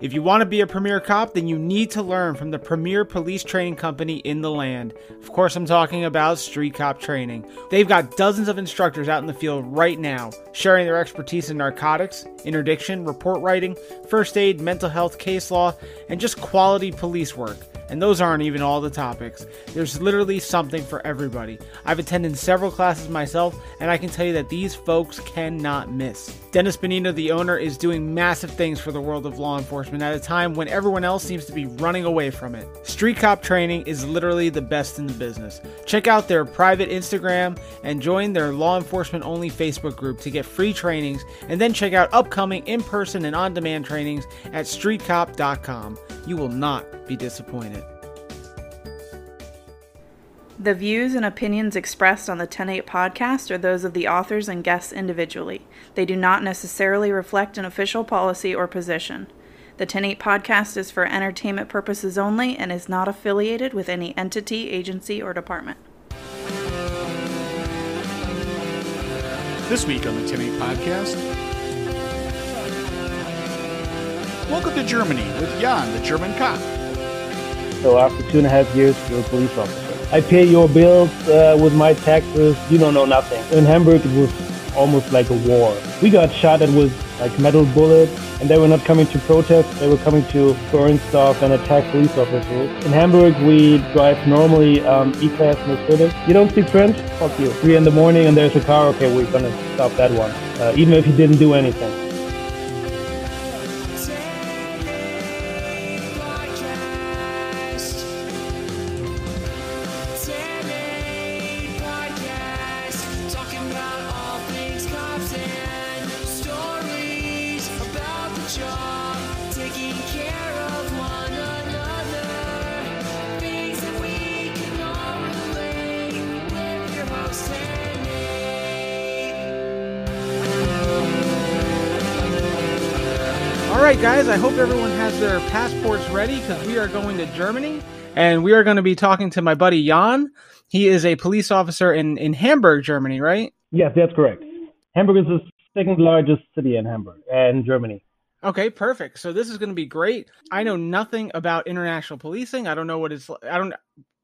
If you want to be a premier cop, then you need to learn from the premier police training company in the land. Of course, I'm talking about Street Cop Training. They've got dozens of instructors out in the field right now, sharing their expertise in narcotics, interdiction, report writing, first aid, mental health, case law, and just quality police work. And those aren't even all the topics. There's literally something for everybody. I've attended several classes myself, and I can tell you that these folks cannot miss. Dennis Benigno, the owner, is doing massive things for the world of law enforcement at a time when everyone else seems to be running away from it. Street Cop Training is literally the best in the business. Check out their private Instagram and join their law enforcement only Facebook group to get free trainings, and then check out upcoming in person and on demand trainings at streetcop.com. You will not be disappointed. The views and opinions expressed on the 108 podcast are those of the authors and guests individually. They do not necessarily reflect an official policy or position. The 108 podcast is for entertainment purposes only and is not affiliated with any entity, agency, or department. This week on the 108 podcast, welcome to Germany with Jan, the German cop. So after two and a half years, you're a police officer. I pay your bills uh, with my taxes. You don't know nothing. In Hamburg, it was almost like a war. We got shot at with like metal bullets, and they were not coming to protest. They were coming to burn stuff and attack police officers. In Hamburg, we drive normally um, E-Class Mercedes. You don't speak French? Fuck you. Three in the morning, and there's a car. Okay, we're gonna stop that one, uh, even if he didn't do anything. Passports ready because we are going to Germany and we are going to be talking to my buddy Jan. He is a police officer in, in Hamburg, Germany, right? Yes, that's correct. Hamburg is the second largest city in Hamburg and Germany. Okay, perfect. So this is going to be great. I know nothing about international policing. I don't know what it's I don't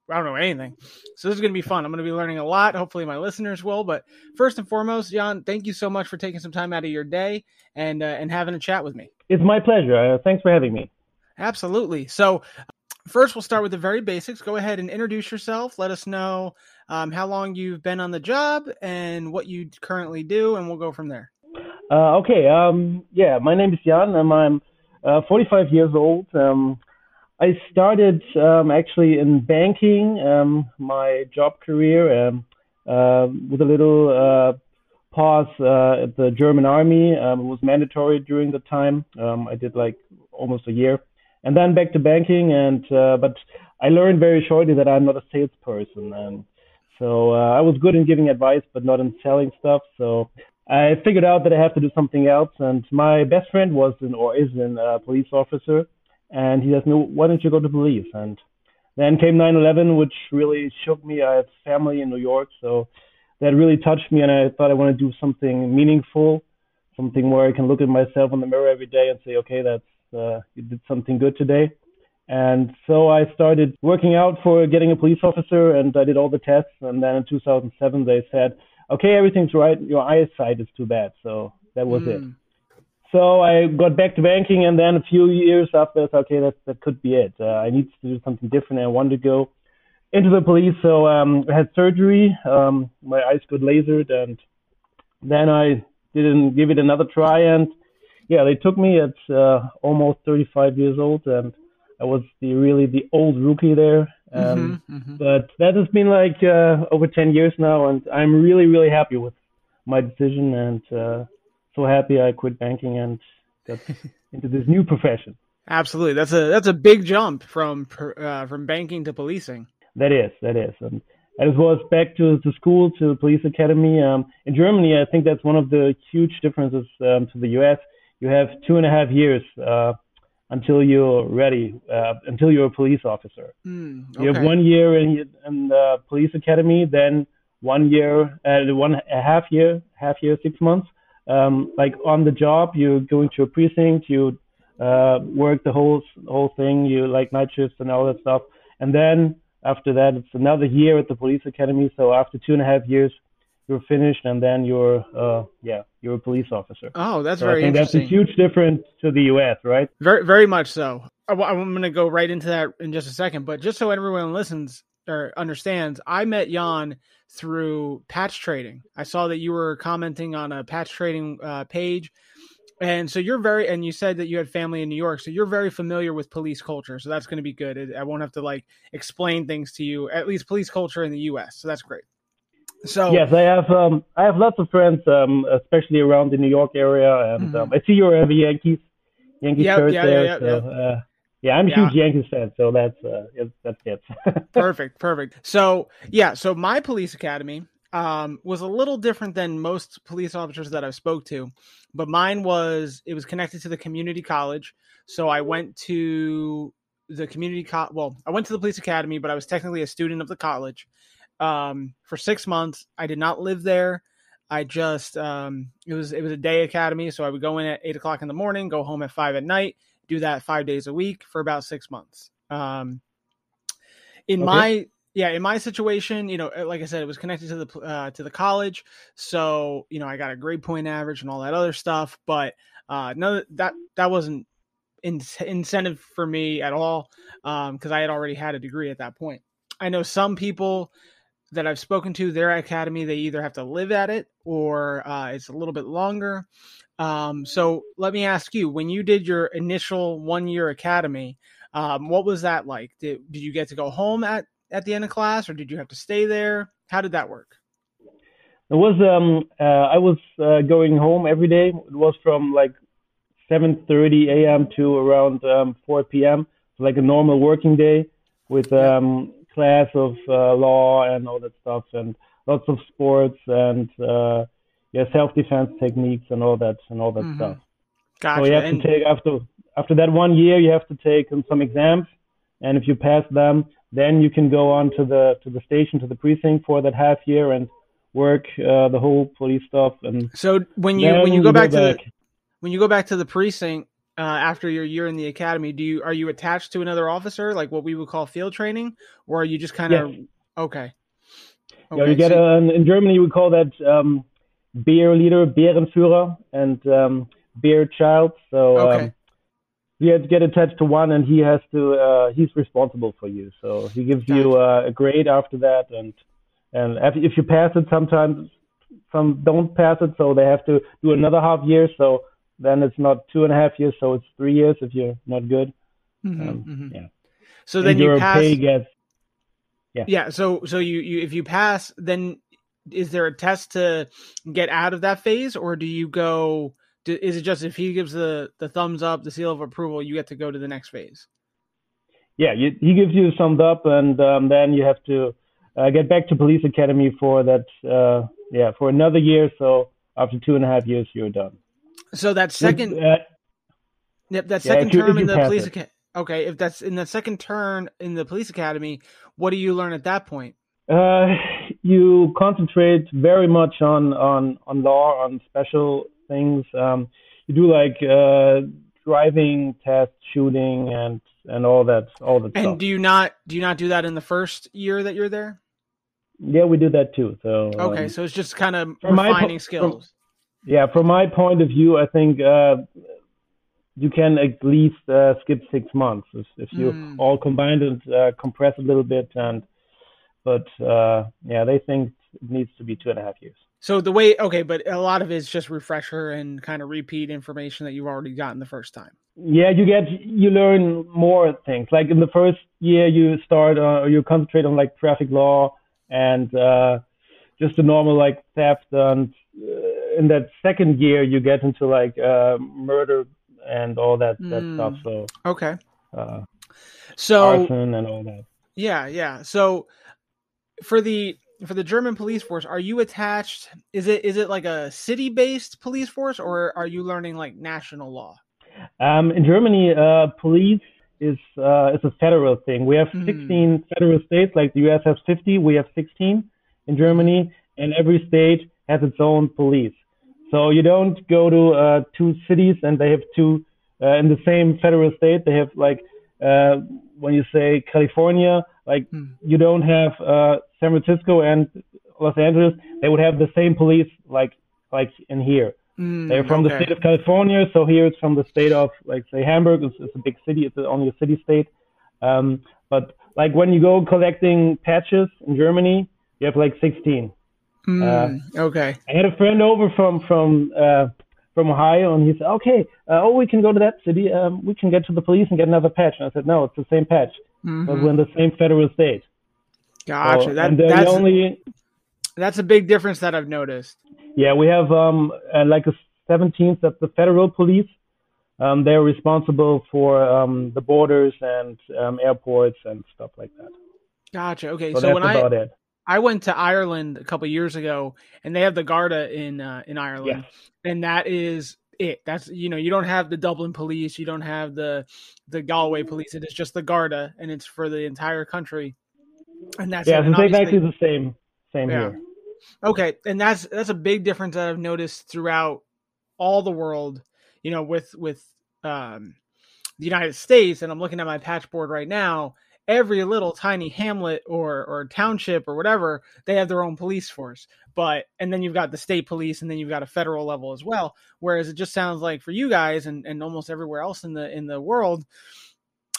I don't know anything. So this is going to be fun. I'm going to be learning a lot. Hopefully my listeners will. But first and foremost, Jan, thank you so much for taking some time out of your day and uh, and having a chat with me. It's my pleasure. Uh, thanks for having me. Absolutely. So first, we'll start with the very basics. Go ahead and introduce yourself. Let us know um, how long you've been on the job and what you currently do, and we'll go from there. Uh, okay. Um, yeah, my name is Jan, and I'm uh, 45 years old. Um, I started um, actually in banking, um, my job career, um, uh, with a little uh, pause uh, at the German army. It was mandatory during the time. I did like almost a year, and then back to banking. And uh, but I learned very shortly that I'm not a salesperson, and so uh, I was good in giving advice, but not in selling stuff. So I figured out that I have to do something else. And my best friend was an or is an uh, police officer, and he asked me, "Why don't you go to police?" And then came 9/11, which really shook me. I have family in New York, so that really touched me, and I thought I want to do something meaningful, something where I can look at myself in the mirror every day and say, "Okay, that's uh, you did something good today." And so I started working out for getting a police officer, and I did all the tests. And then in 2007, they said, "Okay, everything's right. Your eyesight is too bad." So that was it. So I got back to banking, and then a few years after, I thought, okay, that that could be it. Uh, I need to do something different. I wanted to go into the police, so um, I had surgery. Um, my eyes got lasered, and then I didn't give it another try. And yeah, they took me at uh, almost 35 years old, and I was the really the old rookie there. Um, Mhm, mhm. But that has been like uh, over 10 years now, and I'm really, really happy with my decision, and uh, so happy I quit banking and got into this new profession. Absolutely, that's a that's a big jump from uh, from banking to policing. That is, that is. And as well as back to, to school, to the police academy. Um, in Germany, I think that's one of the huge differences um, to the US. You have two and a half years uh, until you're ready, uh, until you're a police officer. Hmm, You have one year in, in the police academy, then one year, uh, one a half year, half year, six months, um, like on the job. You go into a precinct, you uh, work the whole whole thing. You like night shifts and all that stuff, and then after that, it's another year at the police academy. So after two and a half years, you're finished, and then you're uh, yeah, you're a police officer. Oh, that's So very I think interesting. that's a huge difference to the U.S., right? Very, very much so. I, am going to go right into that in just a second, but just so everyone listens or understands, I met Jan through patch trading. I saw that you were commenting on a patch trading uh, page, and so you're very, and you said that you had family in New York, so you're very familiar with police culture. So that's going to be good. I won't have to like explain things to you. At least police culture in the U.S. So that's great. So Yes, I have. Um, I have lots of friends, um, especially around the New York area, and um, I see you have a Yankees, Yankees Mm-hmm. Yep, shirt yeah, there. yeah, so, yeah. Uh, yeah, I'm a huge Yankees fan, so that's uh, that's it. perfect perfect so yeah so my police academy um, was a little different than most police officers that i've spoke to but mine was it was connected to the community college so i went to the community co- well i went to the police academy but i was technically a student of the college um, for six months i did not live there. I just um, it was it was a day academy so i would go in at eight o'clock in the morning go home at five at night do that five days a week for about six months. Um, in Okay. my yeah in my situation you know like i said it was connected to the uh, to the college so you know i got a grade point average and all that other stuff but uh no that that wasn't in, incentive for me at all um because i had already had a degree at that point. I know some people that i've spoken to their academy they either have to live at it or uh, it's a little bit longer um so let me ask you when you did your initial one year academy um, what was that like? Did did you get to go home at at the end of class, or did you have to stay there? How did that work? It was um uh, I was uh, going home every day. It was from like 7:30 a.m. to around um, 4 p.m. So like a normal working day with um class of uh, law and all that stuff and lots of sports and uh, yeah self-defense techniques and all that and all that Mhm. stuff. Gotcha. So you have And- to take after after that one year you have to take some exams and if you pass them then you can go on to the to the station to the precinct for that half year and work uh, the whole police stuff and so when you when you go back to back. the when you go back to the precinct uh, after your year in the academy, do you are you attached to another officer, like what we would call field training, or are you just kind of okay? Yeah, you get a, in Germany we call that um, beer leader, Bärenführer, and um, beer child. So Okay. um, you have to get attached to one, and he has to. Uh, he's responsible for you. So he gives you uh, a grade after that, and and if you pass it, sometimes some don't pass it, so they have to do another half year. So then it's not two and a half years, so it's three years if you're not good. Mhm, Um, mhm. yeah. So And then you pass. pay gets Yeah. So so you you if you pass, then is there a test to get out of that phase, or do you go? Do, is it just if he gives the the thumbs up, the seal of approval, you get to go to the next phase? yeah, you, he gives you a thumbs up, and um, then you have to uh, get back to police academy for that. Uh, yeah, for another year. So after two and a half years, you're done. So that second, Uh, yep, that yeah, second term in the police academy. Okay, if that's in the second turn in the police academy, what do you learn at that point? uh, you concentrate very much on on on law, on special things. Um, you do like uh, driving tests, shooting, and and all that all that And stuff. do you not do you not do that in the first year that you're there? yeah, we do that too. So Okay, um, so it's just kind of from my refining from- skills. Yeah, from my point of view, I think uh, you can at least uh, skip six months if, if you Mm. all combine and uh, compress a little bit, and but uh, yeah, they think it needs to be two and a half years. So the way okay, but a lot of it is just refresher and kind of repeat information that you've already gotten the first time. Yeah, you get you learn more things. Like in the first year, you start uh, you concentrate on like traffic law and uh, just the normal like theft, and uh, in that second year, you get into like uh, murder and all that that Mm. stuff. So. Okay. Uh, So arson and all that. yeah, yeah. So for the for the German police force, are you attached? Is it is it like a city based police force or are you learning like national law? Um, in Germany, uh, police is uh, is a federal thing. We have Mm. 16 federal states, like the U.S. has 50. We have 16 in Germany, and every state has its own police. So you don't go to uh, two cities and they have two uh, in the same federal state. They have like uh, when you say California, like Hmm. you don't have uh, San Francisco and Los Angeles. They would have the same police like like in here. Mm, They're from the state of California, so here it's from the state of like say Hamburg. It's, it's a big city. It's only a city state. Um, but like when you go collecting patches in Germany, you have like 16. Mm, okay. I had a friend over from from uh, from Ohio, and he said, "Okay, uh, oh, we can go to that city. Um, we can get to the police and get another patch." And I said, "No, it's the same patch, but we're in the same federal state." Gotcha. So- that, and the that's only that's a big difference that I've noticed. yeah, we have um uh, like a 17th that's the federal police. Um, they're responsible for um, the borders and um, airports and stuff like that. Gotcha. Okay. So, So, that's when I about it. I went to Ireland a couple years ago, and they have the Garda in uh, in Ireland, and that is it. That's you know you don't have the Dublin police, you don't have the the Galway police. It is just the Garda, and it's for the entire country. And that's Yeah, it's exactly the same same Yeah. here. Okay, and that's that's a big difference that I've noticed throughout all the world. You know, with with um, the United States, and I'm looking at my patch board right now. Every little tiny hamlet or or township or whatever, they have their own police force. But and then you've got the state police, and then you've got a federal level as well. Whereas it just sounds like for you guys and, and almost everywhere else in the in the world,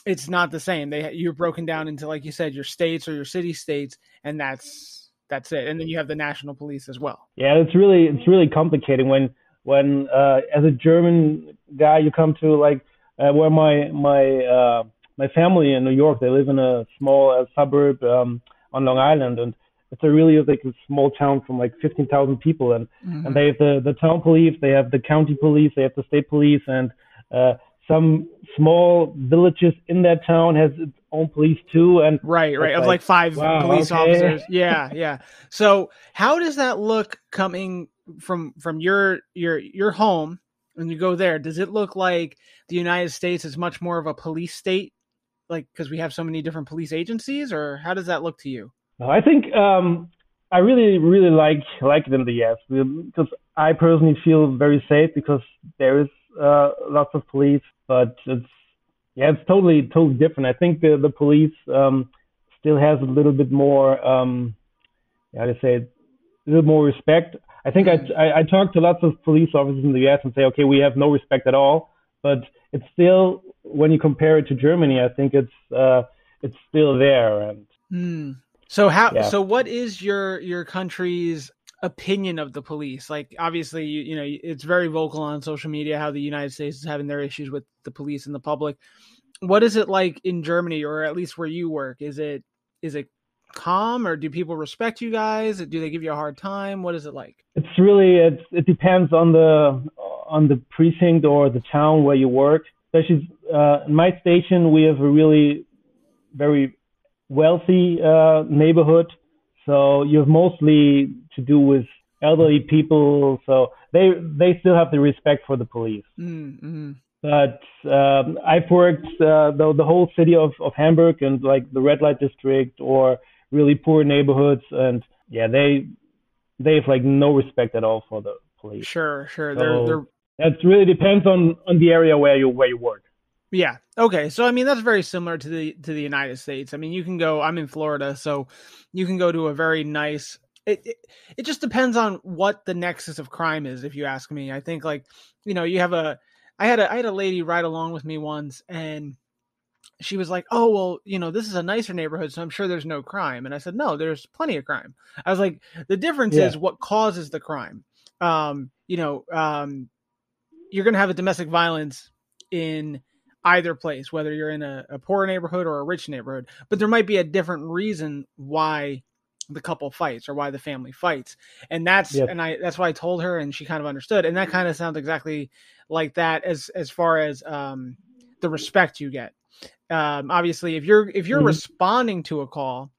it's not the same. They you're broken down into like you said, your states or your city states, and that's that's it. And then you have the national police as well. Yeah, it's really it's really complicating when when uh, as a German guy you come to like uh, where my my uh, my family in New York they live in a small uh, suburb um, on Long Island and it's a really like a small town from like 15,000 people and and they have the the town police they have the county police they have the state police and uh, some small villages in that town has its own police too and Right, right. Of like, like five wow, police okay. officers. Yeah, yeah. So how does that look coming from from your your your home when you go there? Does it look like the United States is much more of a police state? Like because we have so many different police agencies, or how does that look to you? I think um, I really, really like like it in the US because I personally feel very safe because there is uh, lots of police, but it's yeah, it's totally totally different. I think the the police um, still has a little bit more um, how to say it, a little more respect. I think I, I I talk to lots of police officers in the US and say, okay, we have no respect at all, but it's still when you compare it to Germany, I think it's uh, it's still there and. Hmm. So how? Yeah. So what is your your country's opinion of the police? Like, obviously, you, you know, it's very vocal on social media how the United States is having their issues with the police and the public. What is it like in Germany, or at least where you work? Is it is it calm, or do people respect you guys? Do they give you a hard time? What is it like? It's really it. It depends on the on the precinct or the town where you work. Especially uh, in my station, we have a really very wealthy uh, neighborhood, so you have mostly to do with elderly people. So they they still have the respect for the police. Mm-hmm. But um, I've worked uh, the the whole city of, of Hamburg and like the red light district or really poor neighborhoods, and yeah, they they have like no respect at all for the police. Sure, sure. They're they're That really depends on on the area where you where you work. Yeah. Okay. So I mean that's very similar to the to the United States. I mean you can go I'm in Florida, so you can go to a very nice it, it it just depends on what the nexus of crime is if you ask me. I think like, you know, you have a I had a I had a lady ride along with me once and she was like, "Oh, well, you know, this is a nicer neighborhood, so I'm sure there's no crime." And I said, "No, there's plenty of crime." I was like, "The difference Yeah. is what causes the crime." Um, you know, um you're going to have a domestic violence in either place, whether you're in a, a poor neighborhood or a rich neighborhood, but there might be a different reason why the couple fights or why the family fights. And that's Yes. and I that's why I told her and she kind of understood. And that kind of sounds exactly like that as as far as um the respect you get. Um obviously if you're if you're Mhm. responding to a call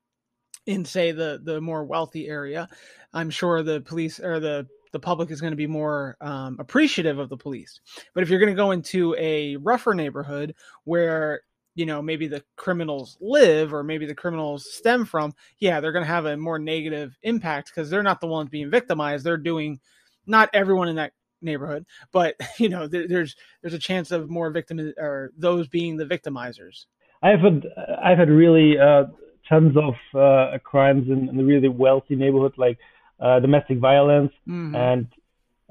in say the the more wealthy area, I'm sure the police or the the public is going to be more um, appreciative of the police. But if you're going to go into a rougher neighborhood where you know maybe the criminals live or maybe the criminals stem from, yeah, they're going to have a more negative impact because they're not the ones being victimized. They're doing not everyone in that neighborhood, but you know, there, there's there's a chance of more victim or those being the victimizers. I've had I've had really uh, tons of uh, crimes in, in the really wealthy neighborhood, like uh, domestic violence, mm-hmm. and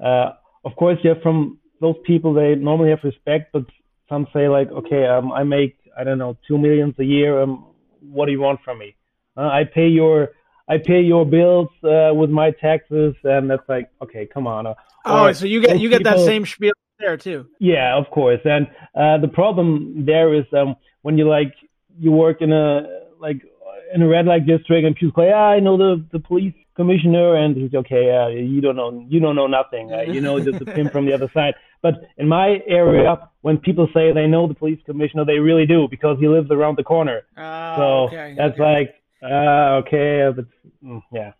uh, of course, yeah, from those people they normally have respect, but some say like, okay, um, I make I don't know two millions a year. Um, what do you want from me? Uh, I pay your I pay your bills uh, with my taxes, and that's like, okay, come on. Uh, oh, so you get you get people, that same spiel there too. Yeah, of course. And uh, the problem there is um, when you like you work in a like in a red light district, and people say, ah, I know the the police commissioner, and he's okay. Uh, you don't know you don't know nothing. Uh, you know just a pimp from the other side. But in my area, when people say they know the police commissioner, they really do because he lives around the corner. Oh, so okay, that's okay. like, uh, okay, but mm, yeah.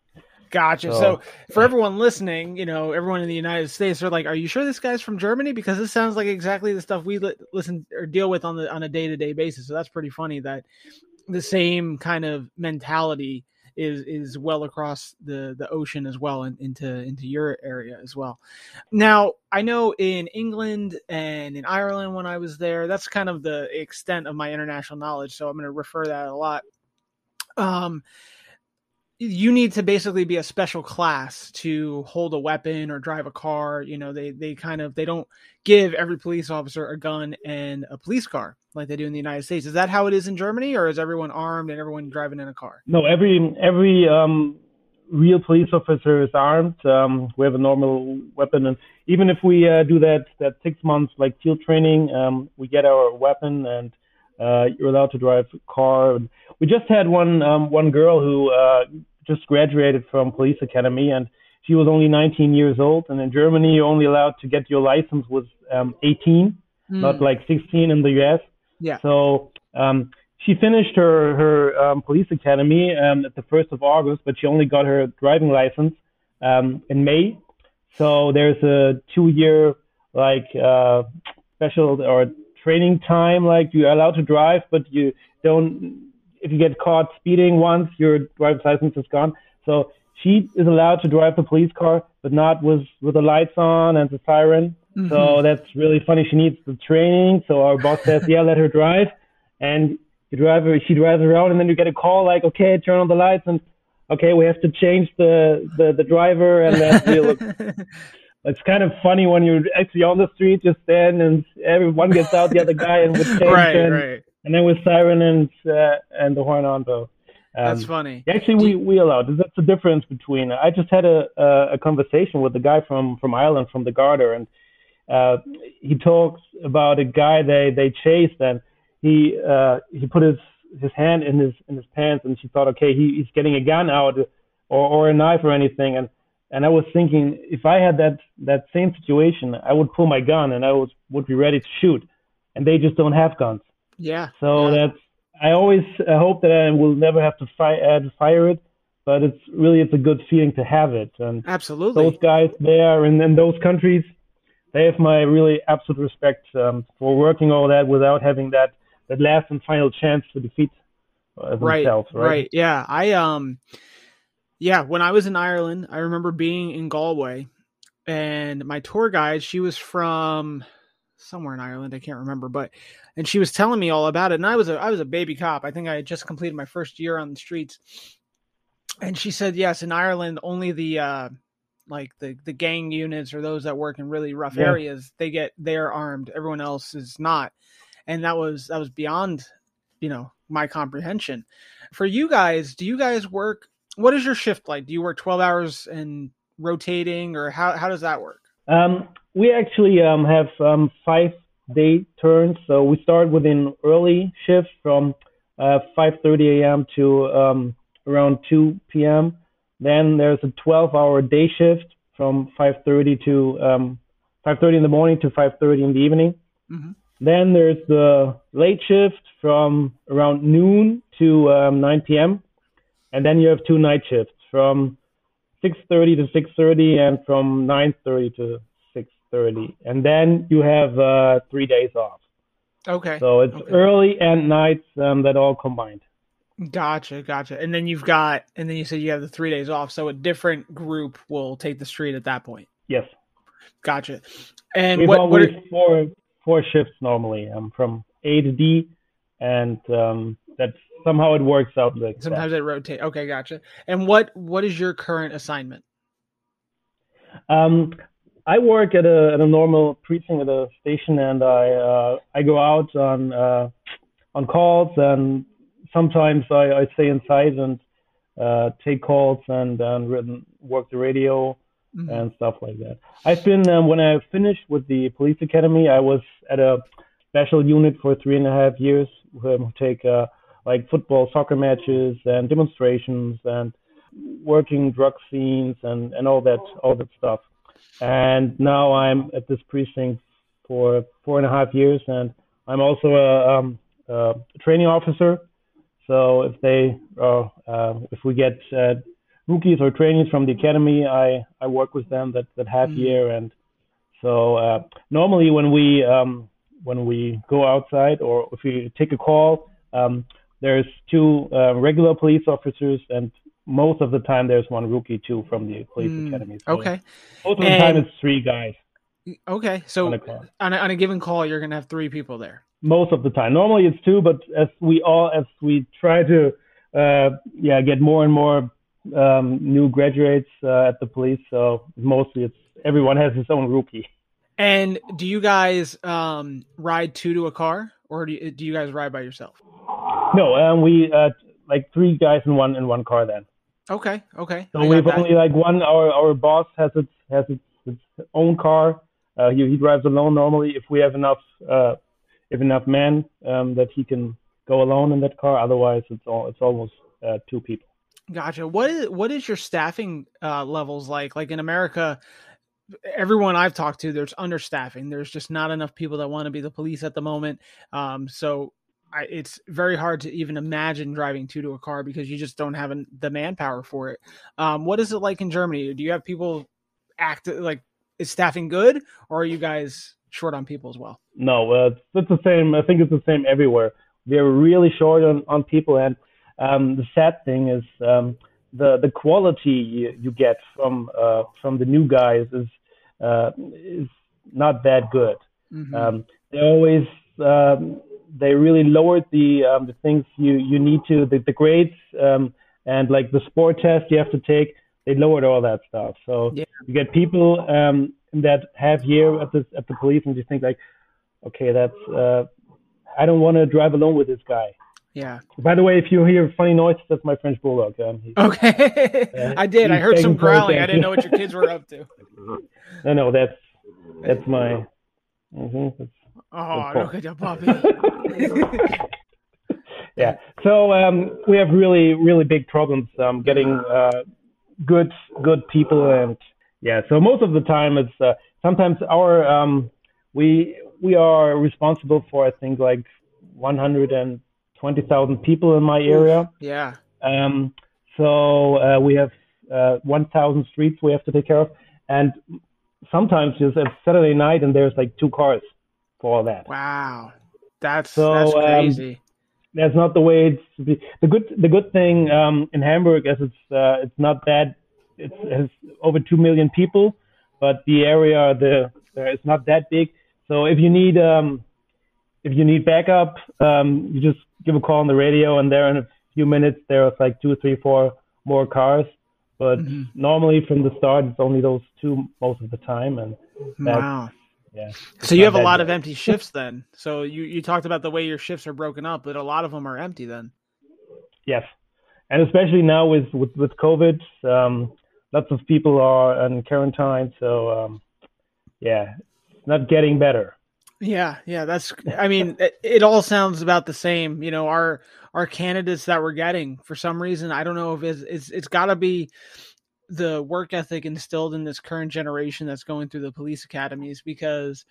Gotcha. So, so, for everyone listening, you know, everyone in the United States, they're like, "Are you sure this guy's from Germany?" Because this sounds like exactly the stuff we li- listen or deal with on the on a day to day basis. So that's pretty funny that the same kind of mentality is is well across the the ocean as well and into into your area as well. Now, I know in England and in Ireland when I was there, that's kind of the extent of my international knowledge, so I'm going to refer that a lot. Um you need to basically be a special class to hold a weapon or drive a car you know they they kind of they don't give every police officer a gun and a police car like they do in the united states. Is that how it is in germany or is everyone armed and everyone driving in a car? No every every um real police officer is armed. Um we have a normal weapon. And even if we uh, do that that six months like field training um we get our weapon and uh, you're allowed to drive a car. We just had one um, one girl who uh, just graduated from police academy and she was only 19 years old. And in Germany, you're only allowed to get your license with um, 18, mm. not like 16 in the US. Yeah. So um, she finished her her um, police academy um, at the first of August, but she only got her driving license um, in May. So there's a two year like uh, special or training time. Like you're allowed to drive, but you don't if you get caught speeding once, your driver's license is gone. So she is allowed to drive the police car, but not with with the lights on and the siren. Mm-hmm. So that's really funny. She needs the training. So our boss says, "Yeah, let her drive." And you drive her, she drives around, and then you get a call like, "Okay, turn on the lights," and okay, we have to change the the, the driver, and then we'll. it's kind of funny when you're actually on the street, just stand and everyone gets out, the other guy, and we change. right, and, right and then with siren and uh, and the horn on though. Um, That's funny. Actually, we, we allowed. That's the difference between. I just had a, a, a conversation with a guy from from Ireland, from the Garda, and uh, he talks about a guy they they chased, and he uh, he put his his hand in his in his pants, and she thought, okay, he, he's getting a gun out or or a knife or anything, and and I was thinking, if I had that that same situation, I would pull my gun and I was would be ready to shoot, and they just don't have guns. Yeah. So yeah. that's I always hope that I will never have to fi- uh, fire it, but it's really it's a good feeling to have it. And absolutely, those guys there and in those countries, they have my really absolute respect um, for working all that without having that that last and final chance to defeat uh, themselves. Right, right. Right. Yeah. I um. Yeah, when I was in Ireland, I remember being in Galway, and my tour guide, she was from somewhere in Ireland. I can't remember, but and she was telling me all about it. And I was a I was a baby cop. I think I had just completed my first year on the streets. And she said, yes, in Ireland, only the uh, like the the gang units or those that work in really rough yeah. areas they get they're armed. Everyone else is not. And that was that was beyond you know my comprehension. For you guys, do you guys work? What is your shift like? Do you work twelve hours and rotating, or how how does that work? Um, we actually um, have um, five day turns. So we start with an early shift from uh, 5:30 a.m. to um, around 2 p.m. Then there's a 12-hour day shift from 5:30 to 5:30 um, in the morning to 5:30 in the evening. Mm-hmm. Then there's the late shift from around noon to um, 9 p.m. And then you have two night shifts from 6:30 to 6:30 and from 9:30 to 6:30, and then you have uh, three days off. Okay. So it's okay. early and nights um, that all combined. Gotcha, gotcha. And then you've got, and then you said you have the three days off, so a different group will take the street at that point. Yes. Gotcha. And We've what, what are, four four shifts normally. Um, from A to D, and um, that somehow it works out like that. sometimes they rotate. Okay, gotcha. And what what is your current assignment? Um, I work at a at a normal precinct at a station, and I uh, I go out on uh, on calls, and sometimes I, I stay inside and uh, take calls and and written, work the radio Mhm. and stuff like that. I've been um, when I finished with the police academy, I was at a special unit for three and a half years, who take uh, like football, soccer matches, and demonstrations, and working drug scenes and and all that all that stuff. And now I'm at this precinct for four and a half years, and I'm also a, um, a training officer. So if they, uh, uh, if we get uh, rookies or trainees from the academy, I, I work with them that, that half Mhm. year. And so uh, normally when we um, when we go outside or if we take a call, um, there's two uh, regular police officers, and most of the time there's one rookie too from the police Mm, academy. So Okay. most of the time it's three guys Okay. on So a call. on a, on a given call, you're gonna have three people there. most of the time. Normally it's two, but as we all as we try to uh, yeah get more and more um, new graduates uh, at the police, so mostly it's everyone has his own rookie. And do you guys um, ride two to a car, or do you, do you guys ride by yourself? No, um, we uh, like three guys in one in one car then. Okay. Okay. So I we've only like one. Our our boss has its has its, its own car. Uh, he he drives alone normally. If we have enough uh, if enough men um, that he can go alone in that car. Otherwise, it's all it's almost uh, two people. Gotcha. What is what is your staffing uh, levels like? Like in America, everyone I've talked to, there's understaffing. There's just not enough people that want to be the police at the moment. Um, so I, it's very hard to even imagine driving two to a car because you just don't have an, the manpower for it. Um, what is it like in Germany? Do you have people act like is staffing good, or are you guys short on people as well? No, uh, it's, the same. I think it's the same everywhere. We're really short on, on people, and um, the sad thing is um, the the quality you, you get from uh, from the new guys is uh, is not that good. Mhm. Um, they always um, they really lowered the um, the things you you need to the, the grades um, and like the sport test you have to take. They lowered all that stuff. So Yeah. you get people um, in that half year at the at the police and you think like, okay, that's uh, I don't want to drive alone with this guy. yeah. By the way, if you hear funny noises, that's my French bulldog. Um, he's, Okay. Yeah, I did. I heard some growling. I didn't know what your kids were up to. no, no, that's that's my. mhm, that's Oh, look at your puppy. yeah. So um, we have really, really big problems um, getting uh, good, good people, and yeah. So most of the time, it's uh, sometimes our um, we we are responsible for I think like 120,000 people in my area. yeah. Um, so uh, we have uh, 1,000 streets we have to take care of, and sometimes just it's Saturday night and there's like two cars for all that. Wow. That's So, that's um, crazy. that's not the way it's be. The good the good thing um, in Hamburg is it's uh, it's not that it's, it has over two million people, but the area the uh, it's not that big. So if you need um, if you need backup, um, you just give a call on the radio, and there in a few minutes there there's like two, three, four more cars. But Mhm. normally from the start it's only those two most of the time, and wow. Yeah. So you have a lot good. of empty shifts then. So you you talked about the way your shifts are broken up, but a lot of them are empty then. Yes, and especially now with with, with COVID, um, lots of people are in quarantine. So um, yeah, it's not getting better. Yeah, yeah, that's. I mean, it, it all sounds about the same. You know, our our candidates that we're getting for some reason, I don't know if it's it's, it's got to be the work ethic instilled in this current generation that's going through the police academies because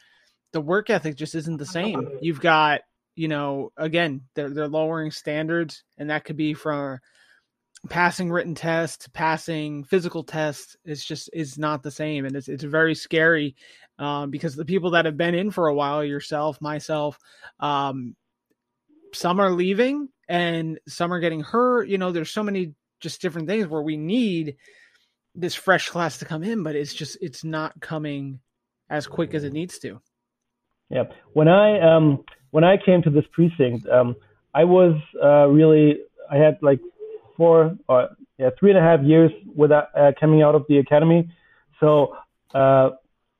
the work ethic just isn't the same. You've got, you know, again, they're they're lowering standards, and that could be from passing written tests, passing physical tests. It's just is not the same, and it's it's very scary um, because the people that have been in for a while, yourself, myself, um, some are leaving and some are getting hurt. You know, there's so many just different things where we need this fresh class to come in, but it's just it's not coming as quick as it needs to. Yeah. When I um when I came to this precinct, um, I was uh, really I had like four or yeah three and a half years without uh, coming out of the academy. So uh,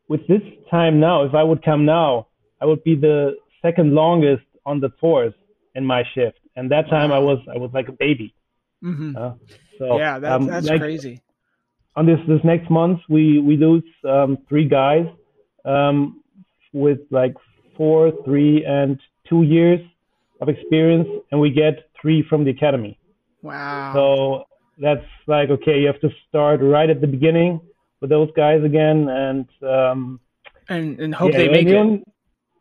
with this time now, if I would come now, I would be the second longest on the force in my shift. And that time I was I was like a baby. Mm-hmm. Uh, so yeah, that, um, that's like, crazy. On this this next month, we we lose um, three guys um, with like four, three, and two years of experience, and we get three from the academy. Wow. So that's like okay, you have to start right at the beginning with those guys again, and um, and and hope yeah, they make it. only-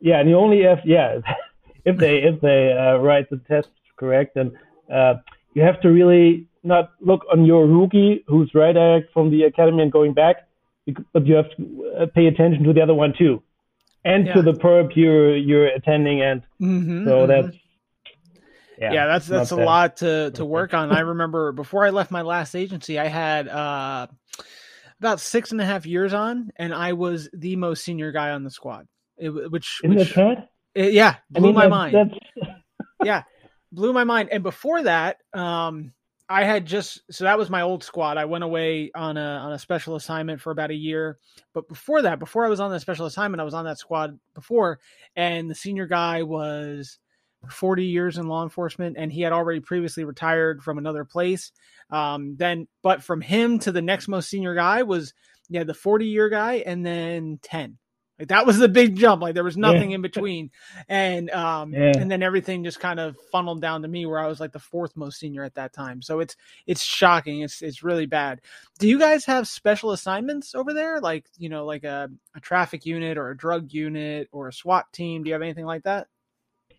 yeah, and you only have yeah, if they if they uh, write the test correct, and uh, you have to really not look on your rookie who's right out from the academy and going back, but you have to uh, pay attention to the other one too, and Yeah. to the perp you're you're attending, and Mhm, so mhm. that's yeah, yeah, that's that's a bad. lot to to work on. I remember before I left my last agency, I had uh, about six and a half years on, and I was the most senior guy on the squad. It, which, Isn't which that it- yeah, I blew mean, my that's, mind. That's yeah, blew my mind. And before that, um, I had just so that was my old squad. I went away on a on a special assignment for about a year. But before that, before I was on the special assignment, I was on that squad before, and the senior guy was 40 years in law enforcement, and he had already previously retired from another place. Um, then, but from him to the next most senior guy was yeah the 40 year guy, and then 10. Like that was the big jump. Like there was nothing in between, and um, Yeah. and then everything just kind of funneled down to me, where I was like the fourth most senior at that time. So it's it's shocking. It's it's really bad. Do you guys have special assignments over there, like you know, like a, a traffic unit or a drug unit or a SWAT team? Do you have anything like that?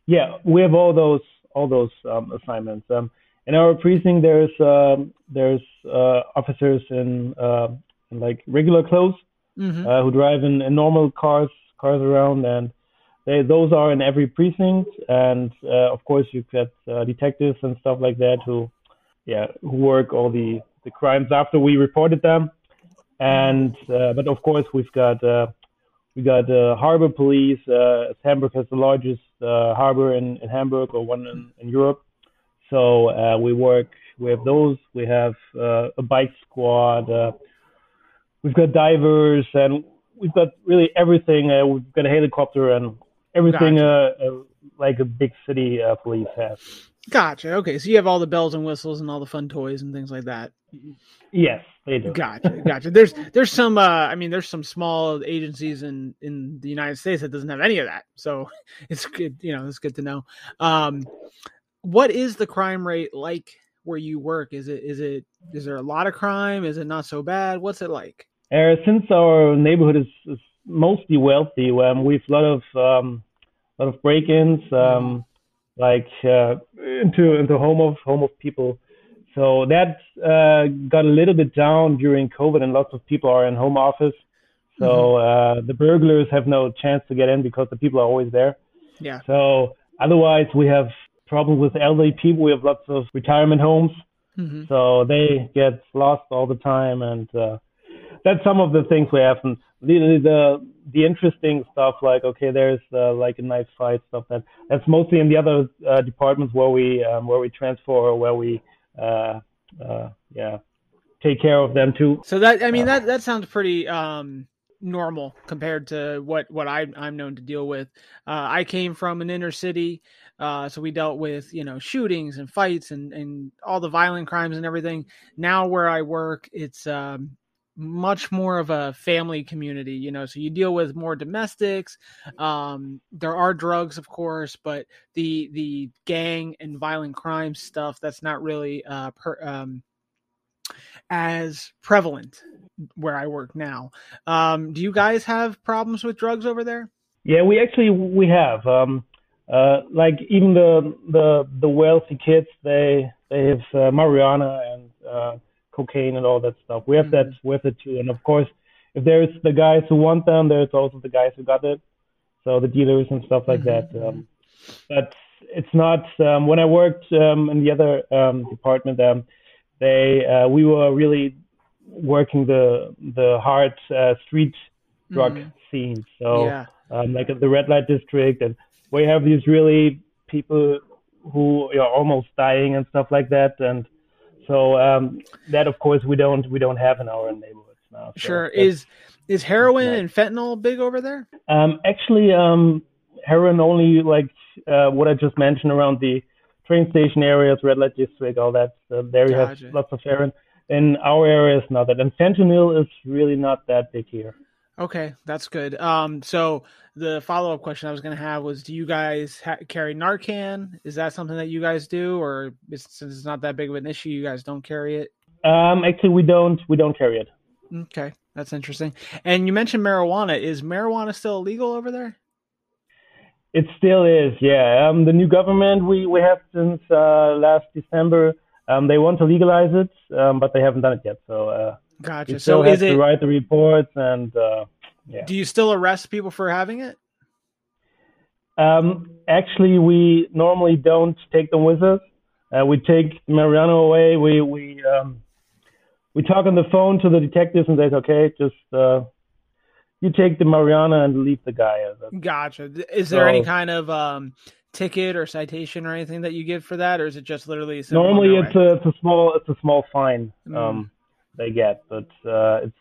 Yeah, we have all those all those um, assignments. Um, in our precinct, there's um, there's uh, officers in, uh, in like regular clothes Mm-hmm. uh, who drive in, in normal cars cars around, and they those are in every precinct. And uh, of course, you've got uh, detectives and stuff like that who yeah who work all the the crimes after we reported them. And uh, but of course, we've got uh, we got uh, harbor police. Uh, Hamburg has the largest uh, harbor in, in Hamburg, or one in, in Europe. So uh, we work. We have those. We have a bike squad. We've got divers, and we've got really everything. Uh, we've got a helicopter and everything uh, uh, like a big city uh, police has. Gotcha. Okay, so you have all the bells and whistles and all the fun toys and things like that. Yes, they do. Gotcha, gotcha. There's there's some uh I mean there's some small agencies in in the United States that doesn't have any of that. So it's good, you know, it's good to know. Um what is the crime rate like where you work? Is it is it is there a lot of crime? Is it not so bad? What's it like? Uh, since our neighborhood is, is mostly wealthy, um, we've a lot of um, lot of break-ins, um, like uh, into into home of home of people. So that uh, got a little bit down during COVID, and lots of people are in home office. So uh, the burglars have no chance to get in because the people are always there. Yeah. So otherwise, we have problems with elderly people. We have lots of retirement homes, Mhm. so they get lost all the time, and uh, that's some of the things we have. And the the the interesting stuff, like okay, there's uh, like a knife fight stuff that that's mostly in the other uh, departments where we um, where we transfer or where we uh, uh, yeah take care of them too. So that I mean that that sounds pretty um normal compared to what what I I'm known to deal with. Uh, I came from an inner city, uh, so we dealt with you know shootings and fights and and all the violent crimes and everything. Now where I work, it's um much more of a family community you know so you deal with more domestics um there are drugs of course but the the gang and violent crime stuff that's not really uh per, um as prevalent where I work now. Um, do you guys have problems with drugs over there? Yeah, we actually we have um, uh, like even the the the wealthy kids they they have uh, marijuana and uh, cocaine and all that stuff. We have that with it too, and of course, if there's the guys who want them, there's also the guys who got it. So the dealers and stuff like that. Um, but it's not um, when I worked um, in the other um, department. Um, they uh, we were really working the the hard uh, street drug Mhm. scene. So yeah. um, like at the red light district, and we have these really people who are almost dying and stuff like that. And so um, that, of course, we don't we don't have in our neighborhoods now. So Sure. Is is heroin nice. and fentanyl big over there? Um, actually, um, heroin only like uh, what I just mentioned around the train station areas, red light district, all that. So there you Gotcha. have lots of heroin. In our area, it's not that. And fentanyl is really not that big here. Okay, that's good. Um, so the follow up question I was going to have was, do you guys ha- carry Narcan? Is that something that you guys do, or is, since it's not that big of an issue, you guys don't carry it? Um, actually, we don't we don't carry it. Okay, that's interesting. And you mentioned marijuana. Is marijuana still illegal over there? It still is, yeah. Um, the new government we, we have since uh, last December, um, they want to legalize it, um, but they haven't done it yet. So uh, Gotcha. we still So have to it? write the reports, and uh, yeah. Do you still arrest people for having it? Um, actually, we normally don't take them with us. Uh, we take marijuana away. We we um, we talk on the phone to the detectives and they say, okay, just uh, you take the marijuana and leave the guy. Gotcha. Is there any kind of um, ticket or citation or anything that you give for that, or is it just literally Normally, it's a it's a small it's a small fine Mm. um, they get, but uh, it's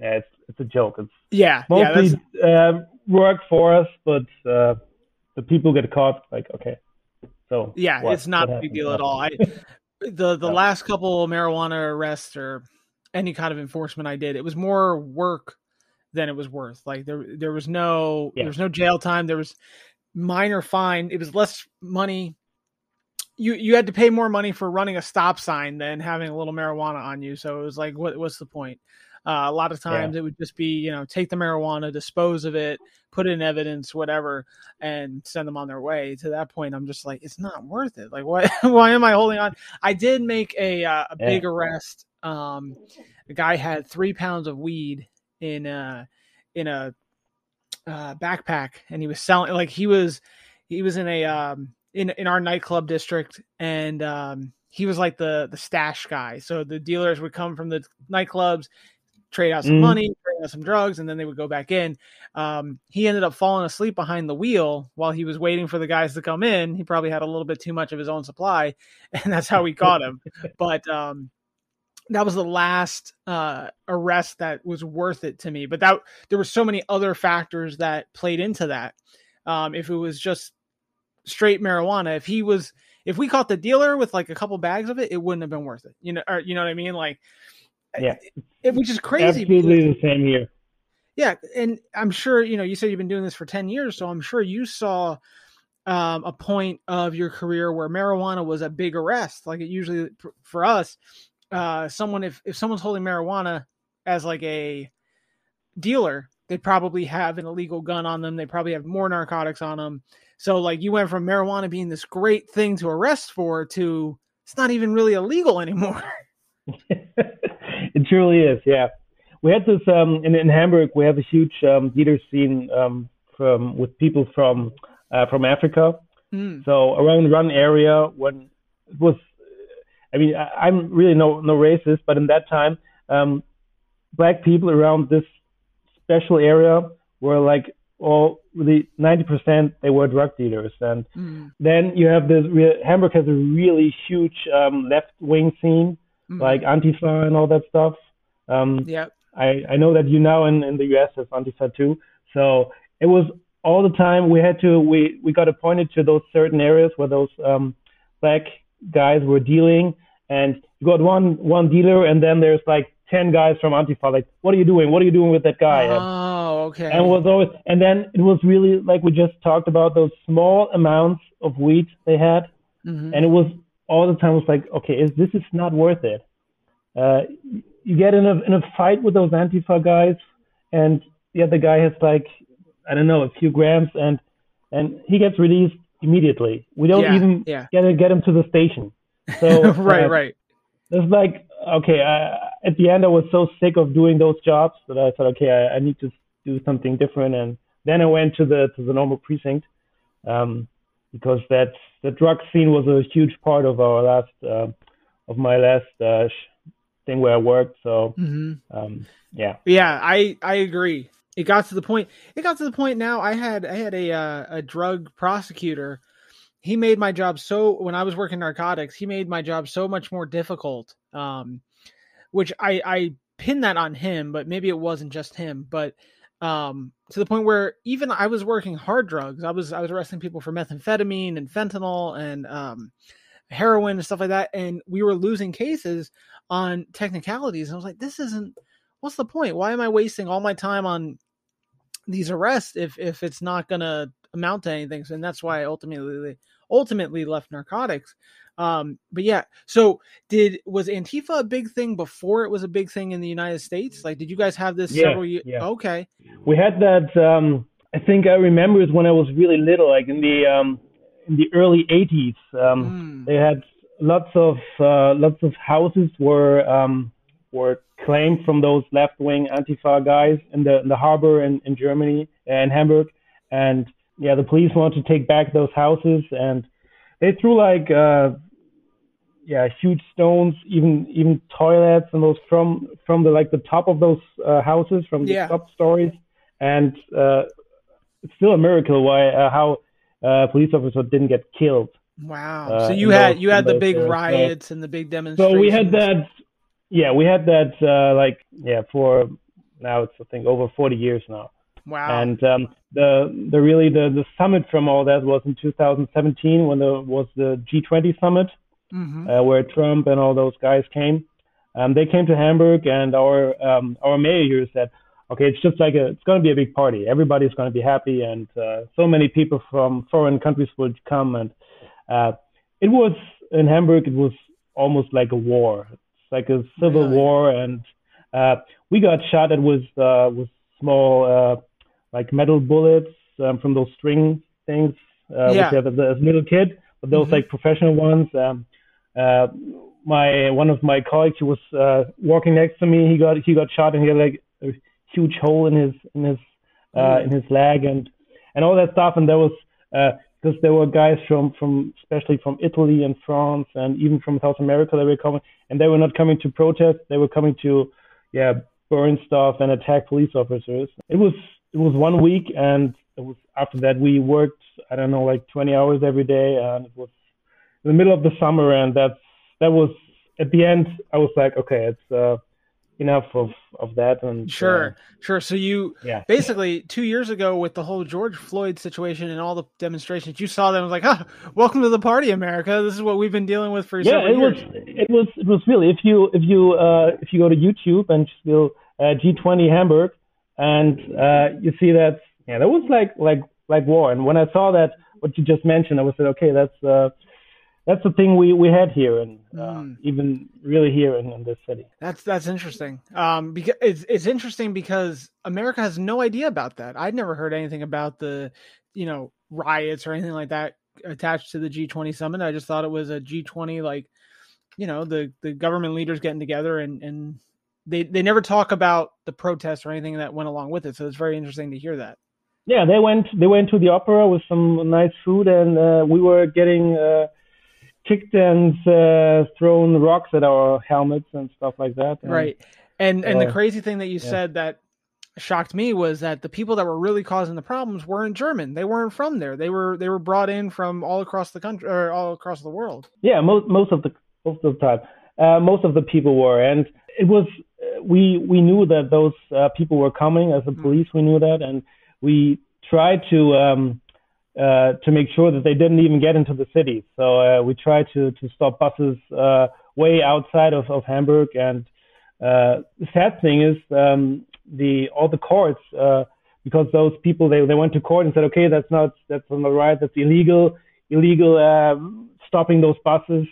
yeah, it's it's a joke. It's yeah, yeah, mostly that's uh, work for us, but uh, the people get caught. Like okay, so yeah, what? it's not a big deal at all. I the the last couple marijuana arrests or any kind of enforcement I did, it was more work than it was worth. Like there there was no Yeah. there was no jail time. There was minor fine. It was less money. You you had to pay more money for running a stop sign than having a little marijuana on you. So it was like, what what's the point? Uh, a lot of times it would just be, you know, take the marijuana, dispose of it, put it in evidence, whatever, and send them on their way. To that point, I'm just like, it's not worth it. Like, why? Why am I holding on? I did make a uh, a Yeah. big arrest. Um, a guy had three pounds of weed in uh in a uh, backpack, and he was selling like he was he was in a um in in our nightclub district, and um he was like the the stash guy. So the dealers would come from the nightclubs, trade out some Mhm. money, trade out some drugs, and then they would go back in. Um, he ended up falling asleep behind the wheel while he was waiting for the guys to come in. He probably had a little bit too much of his own supply, and that's how we caught him. but um, that was the last uh, arrest that was worth it to me. But that there were so many other factors that played into that. Um, if it was just straight marijuana, if he was, if we caught the dealer with like a couple bags of it, it wouldn't have been worth it. You know, or you know what I mean? Like, Yeah. it, which is crazy. because- absolutely the same here. yeah, and I'm sure you know. You said you've been doing this for ten years, so I'm sure you saw um, a point of your career where marijuana was a big arrest. Like it usually for us, uh, someone if if someone's holding marijuana as like a dealer, they probably have an illegal gun on them. They probably have more narcotics on them. So like you went from marijuana being this great thing to arrest for to it's not even really illegal anymore. it truly is, yeah. We had this um, in, in Hamburg. We have a huge um, dealer scene um, from with people from uh, from Africa. Mm, So around Run area, when it was, I mean, I, I'm really no no racist, but in that time, um, black people around this special area were like all the 90% they were drug dealers, and mm, then you have this. Re- Hamburg has a really huge um, left wing scene, mm. like Antifa and all that stuff. Um, yeah, I, I know that you now in, in the US have Antifa too. So it was all the time we had to we, we got appointed to those certain areas where those um, black guys were dealing and you got one one dealer and then there's like ten guys from Antifa like what are you doing? What are you doing with that guy? And- Oh, okay. and was always and then it was really like we just talked about those small amounts of weed they had Mhm. and it was all the time was like okay is this is not worth it uh you get in a in a fight with those antifa guys and the other guy has like i don't know a few grams and and he gets released immediately we don't Yeah, even yeah. get get him to the station so right, uh, right. it's like okay uh, at the end i was so sick of doing those jobs that i thought okay I, I need to do something different and then i went to the to the normal precinct um because that the drug scene was a huge part of our last uh, of my last uh, thing where i worked so hmm um yeah Yeah, I I agree. it got to the point. It got to the point now. I had I had a uh, a drug prosecutor. He made my job so when I was working narcotics, he made my job so much more difficult. Um, which I I pinned that on him, but maybe it wasn't just him. But um, to the point where even I was working hard drugs. I was I was arresting people for methamphetamine and fentanyl and um, heroin and stuff like that, and we were losing cases on technicalities. And I was like, this isn't. What's the point? Why am I wasting all my time on these arrests if if it's not to amount to anything? And that's why I ultimately ultimately left narcotics. Um, but yeah, so did was Antifa a big thing before it was a big thing in the United States? Like, did you guys have this Yeah, several years? yeah. Okay, We had that. Um, I think I remember it when I was really little, like in the um, in the early '80s. Um, Mm, They had lots of uh, lots of houses were um, were claimed from those left wing Antifa guys in the in the harbor in, in Germany and Hamburg, and yeah, the police wanted to take back those houses, and they threw like uh, yeah huge stones, even even toilets and those from from the like the top of those uh, houses from the Yeah. top stories, and uh, it's still a miracle why uh, how uh, police officer didn't get killed. wow. Uh, so you had those- you had the those big riots and the big demonstrations. So we had that, yeah, we had that uh, like yeah for now it's I think over 40 years now, Wow. and um, the the really the the summit from all that was in 2017 when there was the G20 summit hmm uh, where Trump and all those guys came. Um, they came to Hamburg, and our um, our mayor here said, "Okay, it's just like a, it's going to be a big party. Everybody's going to be happy, and uh, so many people from foreign countries would come." And uh, it was in Hamburg. It was almost like a war. It's like a civil Really? war, and uh, we got shot at with uh, with small uh, like metal bullets um, from those string things, uh, Yeah. which you have as a, little kid, but those Mhm. like professional ones. Um, uh, my one of my colleagues who was uh, walking next to me, he got he got shot and he had like a huge hole in his in his uh, Ooh. in his leg and and all that stuff. And there was because there were guys from from especially from Italy and France and even from South America that were coming, and they were not coming to protest. They were coming to yeah burn stuff and attack police officers. It was it was one week, and it was after that we worked I don't know like 20 hours every day, and it was in the middle of the summer, and that's that was at the end. I was like, okay, it's uh, enough of of that, and uh, Sure, sure. So you yeah, basically two years ago with the whole George Floyd situation and all the demonstrations, you saw them was like, "Ah, welcome to the party, America. This is what we've been dealing with for yeah, it was it was it was really if you if you uh, if you go to YouTube and just go uh, G20 Hamburg and uh, you see that yeah that was like like like war. And when I saw that what you just mentioned, I was like, okay, that's uh, that's the thing we we had here and uh, Mm. even really here in, in this city. That's that's interesting. Um, because it's it's interesting because America has no idea about that. I'd never heard anything about the, you know, riots or anything like that attached to the G20 summit. I just thought it was a G20 like, you know, the the government leaders getting together and and they they never talk about the protests or anything that went along with it. So it's very interesting to hear that. Yeah, they went they went to the opera with some nice food, and uh, we were getting uh, kicked and uh, thrown rocks at our helmets and stuff like that. And, right and and the uh, crazy thing that you yeah. said that shocked me was that the people that were really causing the problems weren't german they weren't from there they were they were brought in from all across the country or all across the world Yeah, most most of the most of the time, uh, most of the people were, and it was we we knew that those uh, people were coming as the Mm. police. We knew that, and we tried to um, uh, to make sure that they didn't even get into the city. So uh, we tried to to stop buses uh, way outside of of Hamburg. And uh, the sad thing is um, the all the courts. Uh, because those people they, they went to court and said okay that's not that's not right that's illegal illegal um, stopping those buses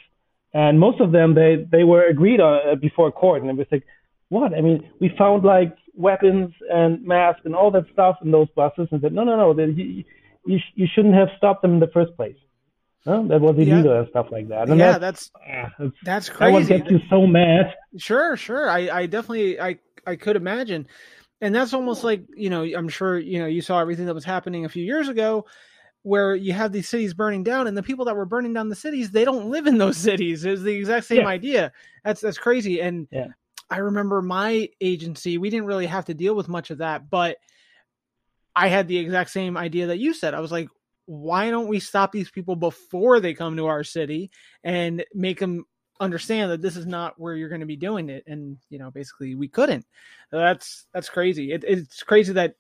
and most of them they they were agreed on uh, before court and it was like what? I mean we found like weapons and masks and all that stuff in those buses and said no no no that you, you sh- you shouldn't have stopped them in the first place. No that was Yeah. illegal and stuff like that. And yeah that's, that's ah, that's that's that crazy. gets you so mad. Sure sure. I i definitely i i could imagine. And that's almost like you know i'm sure you know you saw everything that was happening a few years ago where you have these cities burning down and the people that were burning down the cities they don't live in those cities. It's the exact same Yeah. idea. That's that's crazy. And Yeah. I remember my agency we didn't really have to deal with much of that but I had the exact same idea that you said. I was like, why don't we stop these people before they come to our city and make them understand that this is not where you're going to be doing it? And you know basically we couldn't. That's that's crazy. It, it's crazy that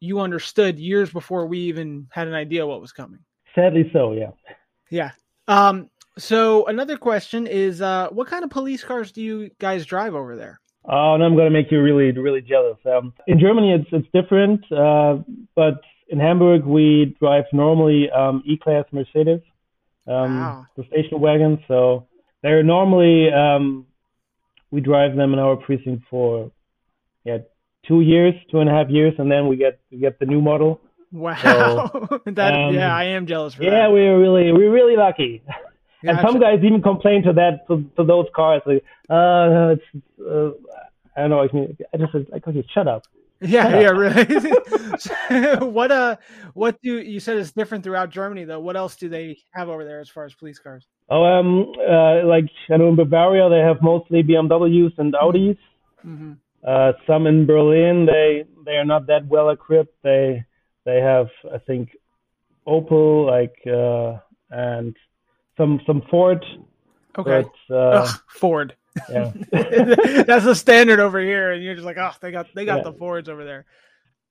you understood years before we even had an idea what was coming. Sadly so yeah. Yeah. Um so another question is uh what kind of police cars do you guys drive over there oh and i'm going to make you really really jealous um in germany it's it's different uh but in hamburg we drive normally um e-class mercedes um Wow. the station wagon so they're normally um, we drive them in our precinct for yeah two years, two and a half years, and then we get we get the new model. wow that um, yeah i am jealous for Yeah, that we're really we're really lucky. And some guys even complain to that to, to those cars like, uh, it's uh, I don't know. I mean, I just like okay, shut up. Yeah, yeah, really. what uh, what do you said is different throughout Germany though? What else do they have over there as far as police cars? Oh, um, uh, like I know in Bavaria they have mostly BMWs and Audis. hmm Uh, some in Berlin, they they are not that well equipped. They they have I think Opel like uh, and some some Ford. Okay. But, uh, Ugh, Ford. yeah. That's the standard over here, and you're just like, oh, they got they got Yeah. the Fords over there.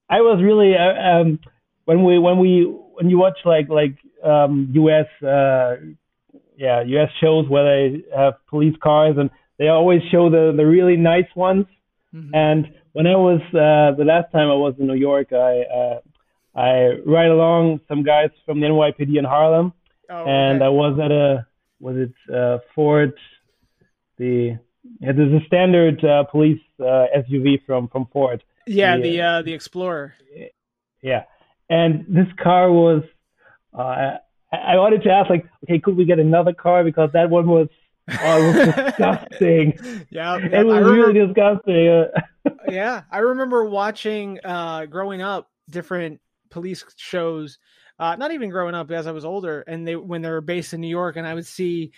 I was really uh, um, when we when we when you watch like like um, U.S. Uh, yeah U.S. shows where they have police cars and they always show the the really nice ones. Mhm. And when I was uh, the last time I was in New York, I uh, I ride along some guys from the NYPD in Harlem, Oh, and I was at a was it uh, Ford the yeah, there's a standard uh, police uh, SUV from from Ford. yeah, the, the uh, the Explorer. Yeah, and this car was. Uh, I, I wanted to ask, like, okay, could we get another car because that one was, oh, it was disgusting. Yeah, it yeah, I was remember, really disgusting. Uh, yeah, I remember watching uh, growing up different police shows. Uh, not even growing up as I was older, and they when they were based in New York, and I would see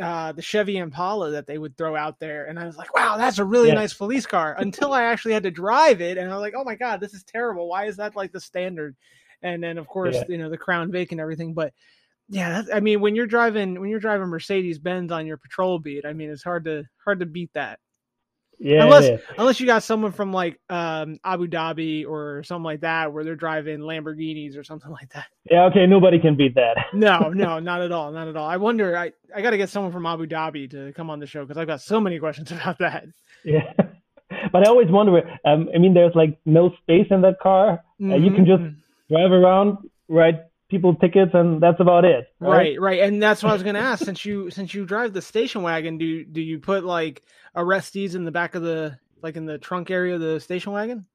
uh, the Chevy Impala that they would throw out there, and I was like, "Wow, that's a really Yeah. nice police car." Until I actually had to drive it, and I was like, "Oh my god, this is terrible! Why is that like the standard?" And then of course, Yeah. you know, the Crown Vic and everything. But yeah, I mean, when you're driving when you're driving Mercedes Benz on your patrol beat, I mean, it's hard to hard to beat that yeah, Unless- yeah. unless you got someone from like um, Abu Dhabi or something like that, where they're driving Lamborghinis or something like that. yeah, okay, nobody can beat that. No, no, not at all, not at all. I wonder. I I got to get someone from Abu Dhabi to come on the show because I've got so many questions about that. Yeah, but I always wonder. Um, I mean, there's like no space in that car. Uh, you can just Mhm. drive around, write people tickets, and that's about it. right, right, and that's what I was going to ask. Since you since you drive the station wagon, do you, do you put like arrestees in the back of the like in the trunk area of the station wagon?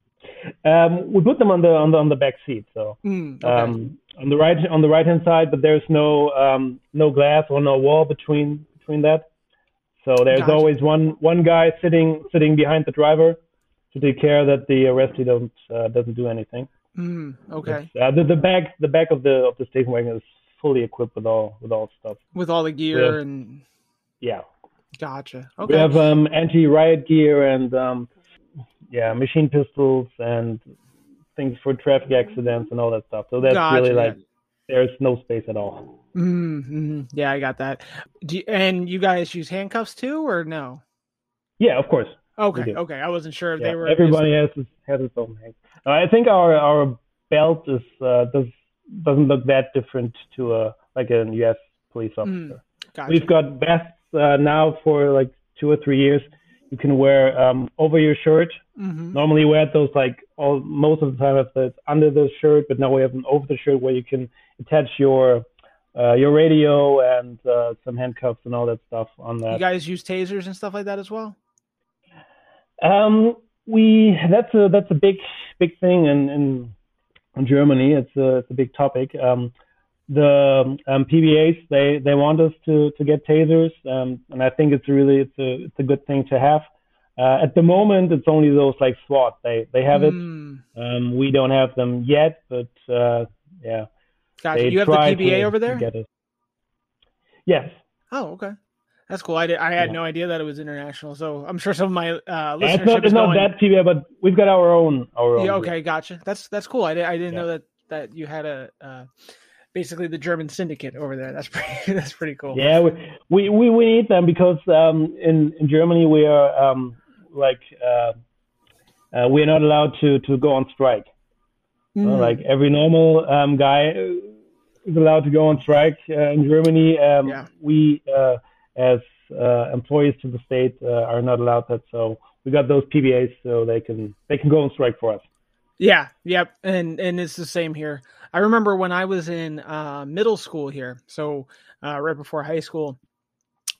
Um, we put them on the on the on the back seat, so. Mm, okay. um, on the right on the right hand side, but there's no um, no glass or no wall between between that. So there's Gotcha. always one one guy sitting sitting behind the driver to take care that the arrestee doesn't uh, doesn't do anything. Mm, okay, Uh, the the back the back of the of the station wagon is fully equipped with all with all stuff. with all the gear and Yeah, gotcha. Okay. we have um, anti riot gear and um, yeah machine pistols and things for traffic accidents and all that stuff. So that's Gotcha, really like there's no space at all. Mm-hmm. Yeah, I got that. Do you, and you guys use handcuffs too, or no? Yeah, of course. Okay, okay. I wasn't sure if Yeah, they were. everybody has his, has its own thing. Uh, I think our our belt is uh, does doesn't look that different to a like a U.S. police officer. Gotcha. We've got vests uh, now for like two or three years. You can wear um, over your shirt. hmm Normally, we had those like all most of the time it's under the shirt, but now we have an over the shirt where you can attach your uh, your radio and uh, some handcuffs and all that stuff on that. You guys use tasers and stuff like that as well. Um, we that's a that's a big big thing in in, in Germany. It's a it's a big topic. Um, the um, PBAs they they want us to to get tasers, um, and I think it's really it's a it's a good thing to have. Uh, at the moment, it's only those like SWAT. They they have it. Mm, Um, we don't have them yet, but uh, yeah, gotcha. they You have the PBA over there. Yes. Oh, okay. That's cool. I, did, I had yeah. no idea that it was international. So I'm sure some of my uh, listeners. It's not, it's not that TV, but we've got our own. Our own. Yeah, okay, gotcha. That's that's cool. I, I didn't yeah. know that that you had a uh, basically the German syndicate over there. That's pretty. That's pretty cool. Yeah, we we, we need them because um, in in Germany we are um, like uh, uh, we are not allowed to to go on strike. Mm. like every normal um, guy is allowed to go on strike uh, in Germany. Um, yeah. We uh, as uh, employees to the state uh, are not allowed that. So we got those PBAs, so they can they can go and strike for us. Yeah, yep, and and it's the same here. I remember when I was in uh, middle school here, so uh, right before high school,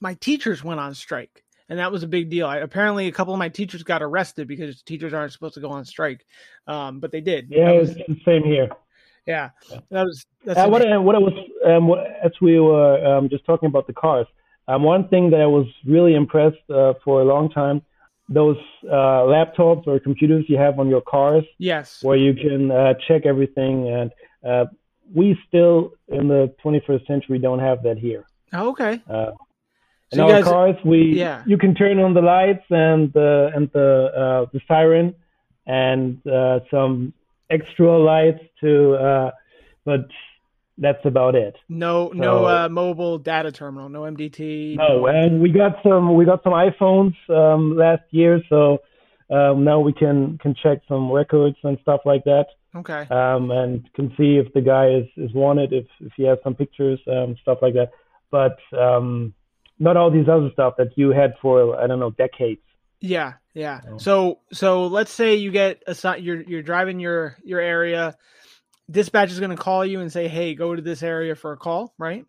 my teachers went on strike, and that was a big deal. I, apparently, a couple of my teachers got arrested because teachers aren't supposed to go on strike, um, but they did. Yeah, was, the same here. Yeah, that was. That's uh, what, what I was um, as we were um, just talking about the cars. Um, one thing that I was really impressed uh, for a long time, those uh, laptops or computers you have on your cars. Yes. Where you can uh, check everything, and uh, we still in the 21st century don't have that here. Oh, okay. Uh, in so our guys, cars, we yeah. you can turn on the lights and the and the uh, the siren and some extra lights to, but that's about it. No, so, no uh, mobile data terminal, no MDT. No, and we got some we got some iPhones um, last year, so um, now we can can check some records and stuff like that. Okay. Um, and can see if the guy is is wanted, if if he has some pictures, um, stuff like that. But um, not all these other stuff that you had for I don't know decades. Yeah, yeah. So so let's say you get a you're you're driving your your area dispatch is going to call you and say, "Hey, go to this area for a call," right?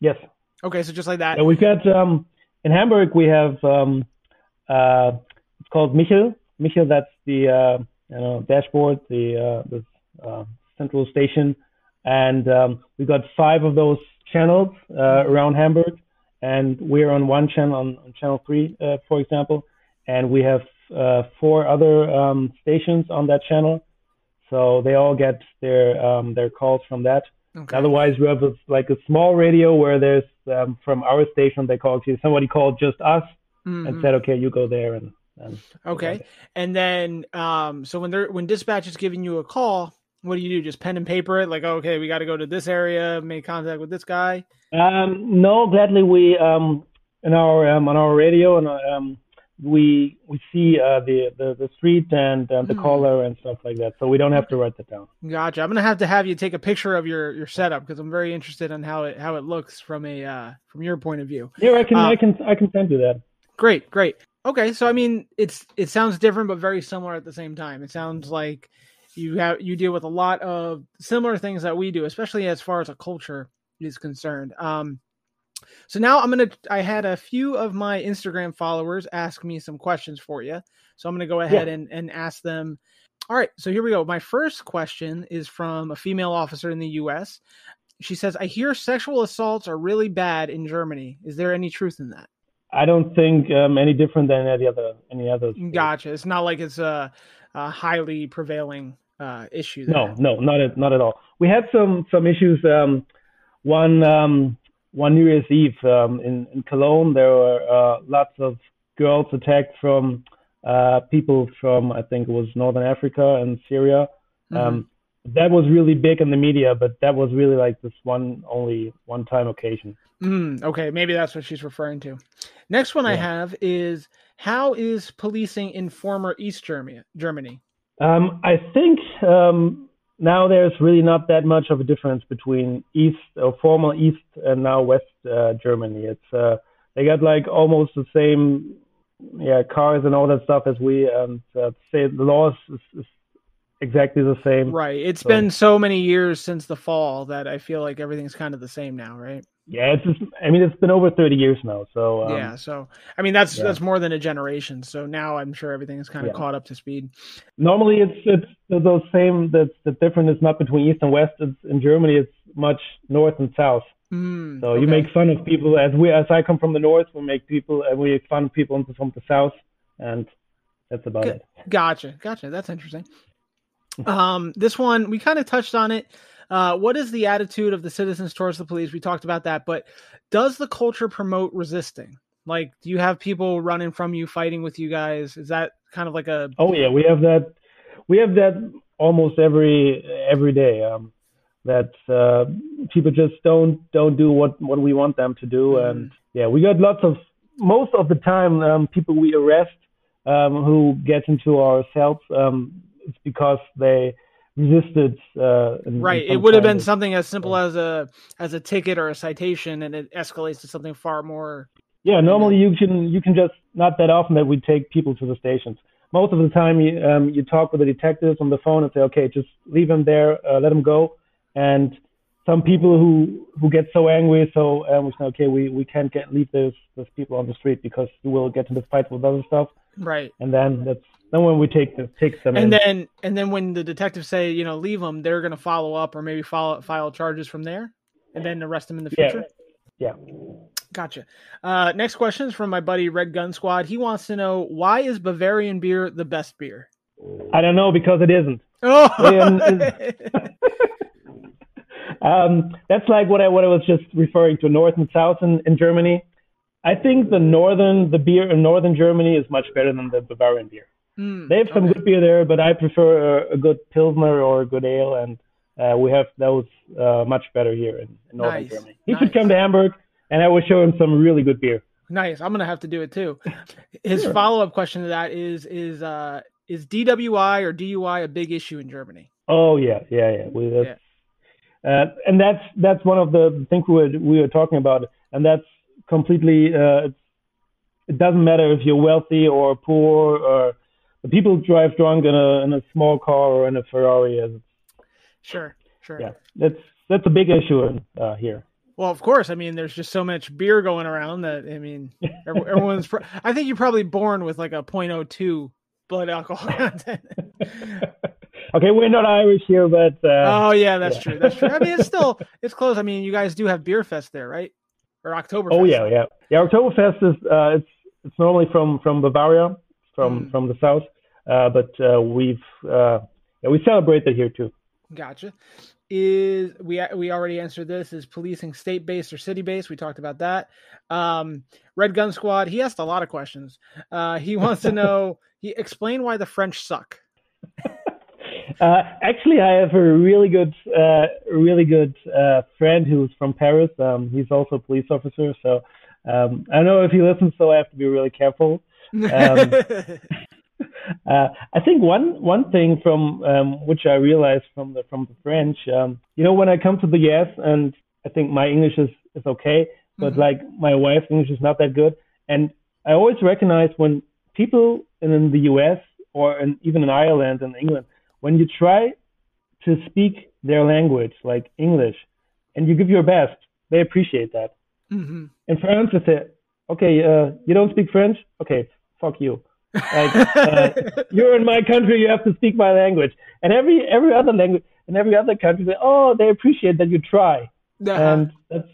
Yes. Okay, so just like that. Yeah, we've got um, in Hamburg we have um, uh, it's called Michel. Michel, that's the uh, you know dashboard, the uh, the uh, central station, and um, we've got five of those channels uh, mm-hmm. around Hamburg, and we're on one channel on, on channel three, uh, for example, and we have uh, four other um, stations on that channel so they all get their um, their calls from that. Okay. Otherwise, we have a, like a small radio where there's um, from our station they called you. Somebody called just us mm-hmm. and said, "Okay, you go there." And, and okay, and then um, so when they're when dispatch is giving you a call, what do you do? Just pen and paper it, like, okay, we got to go to this area, make contact with this guy. Um, no, gladly we um, in our um, on our radio and um, we we see uh, the, the the street and uh, the mm. caller and stuff like that, so we don't have to write that down. Gotcha. I'm gonna have to have you take a picture of your your setup because I'm very interested in how it how it looks from a uh, from your point of view. Yeah, I can I uh, can I can send you that. Great, great. Okay, so I mean, it's it sounds different but very similar at the same time. It sounds like you have you deal with a lot of similar things that we do, especially as far as a culture is concerned. Um, so now I'm gonna. I had a few of my Instagram followers ask me some questions for you. So I'm gonna go ahead yeah. and and ask them. All right. So here we go. My first question is from a female officer in the U.S. She says, "I hear sexual assaults are really bad in Germany. Is there any truth in that?" I don't think um, any different than any other any other. Gotcha. It's not like it's a, a highly prevailing uh, issue. There. No, no, not at not at all. We had some some issues. Um, one um, one New Year's Eve um, in, in Cologne, there were uh, lots of girls attacked from uh, people from, I think it was Northern Africa and Syria. Mm-hmm. Um, that was really big in the media, but that was really like this one only one time occasion. Mm, okay, maybe that's what she's referring to. Next one yeah. I have is how is policing in former East Germany? Germany. Um, I think um, now there's really not that much of a difference between East or former East and now West uh, Germany. It's uh, they got like almost the same yeah cars and all that stuff as we and uh, say the laws is, is exactly the same. Right. It's so. been so many years since the fall that I feel like everything's kind of the same now, right? Yeah, it's just, I mean, it's been over 30 years now. So, um, yeah. So, I mean, that's, yeah. that's more than a generation. So now I'm sure everything is kind of yeah. caught up to speed. Normally it's, it's those same, that's the difference is not between East and West. It's in Germany, it's much North and South. Mm, so okay. you make fun of people as we, as I come from the North, we make people, and we make fun of people from the South and that's about G- it. Gotcha. Gotcha. That's interesting. Um, this one, we kind of touched on it Uh, what is the attitude of the citizens towards the police? We talked about that, but does the culture promote resisting? Like, do you have people running from you, fighting with you guys? Is that kind of like a? Oh yeah, we have that. We have that almost every every day. Um, that uh, people just don't don't do what what we want them to do, mm. and yeah, we got lots of most of the time um, people we arrest um, who get into our cells. Um, it's because they resisted. Uh, in, right. in it would have been something as simple as a as a ticket or a citation, and it escalates to something far more. Yeah. Normally, you can you can just not that often that we take people to the stations. Most of the time, you um, you talk with the detectives on the phone and say, okay, just leave them there, uh, let them go, and some people who who get so angry, so um, we say, okay, we, we can't get leave those those people on the street because you will get into fights with other stuff. Right. And then that's then when we take the take them. And in. then and then when the detectives say you know leave them, they're going to follow up or maybe follow file charges from there, and then arrest them in the future. Yeah. yeah. Gotcha. Uh, next question is from my buddy Red Gun Squad. He wants to know why is Bavarian beer the best beer? I don't know because it isn't. Oh. um, that's like what I what I was just referring to, north and south in, in Germany. I think the northern the beer in northern Germany is much better than the Bavarian beer. Mm, they have some okay. good beer there, but I prefer a, a good pilsner or a good ale, and uh, we have those uh, much better here in, in northern nice. Germany. He nice. should come to Hamburg, and I will show him some really good beer. Nice. I'm gonna have to do it too. His sure. follow up question to that is is uh is DWI or DUI a big issue in Germany? Oh yeah, yeah, yeah. We, that's, yeah. Uh, and that's that's one of the things we were we were talking about, and that's completely. Uh, it doesn't matter if you're wealthy or poor, or the people drive drunk in a in a small car or in a Ferrari. Sure, sure. Yeah, that's that's a big issue uh, here. Well, of course. I mean, there's just so much beer going around that I mean, everyone's. I think you're probably born with like a .02 blood alcohol content. okay, we're not Irish here, but. Uh, oh yeah, that's yeah. true. That's true. I mean, it's still it's close. I mean, you guys do have beer fest there, right? Or October. Oh yeah, yeah, yeah. Oktoberfest is uh, it's it's normally from from Bavaria, from mm. from the south, but uh, we've uh, yeah, we celebrate it here too. Gotcha. Is we we already answered this? Is policing state based or city based? We talked about that. Um, Red Gun Squad. He asked a lot of questions. Uh, he wants to know. He explain why the French suck. Uh, actually, I have a really good, uh, really good uh, friend who's from Paris. Um, he's also a police officer, so um, I don't know if he listens, so I have to be really careful. Uh, I think one one thing from um, which I realized from the from the French, um, you know, when I come to the US, and I think my English is is okay, but mm-hmm. like my wife's English is not that good, and I always recognize when people in the US or in, even in Ireland and England when you try to speak their language, like English, and you give your best, they appreciate that. Mm-hmm. In France, they say, okay, uh, you don't speak French? Okay, fuck you. Like, uh, you're in my country, you have to speak my language. And every every other language, in every other country, say, oh, they appreciate that you try. Uh-huh. And that's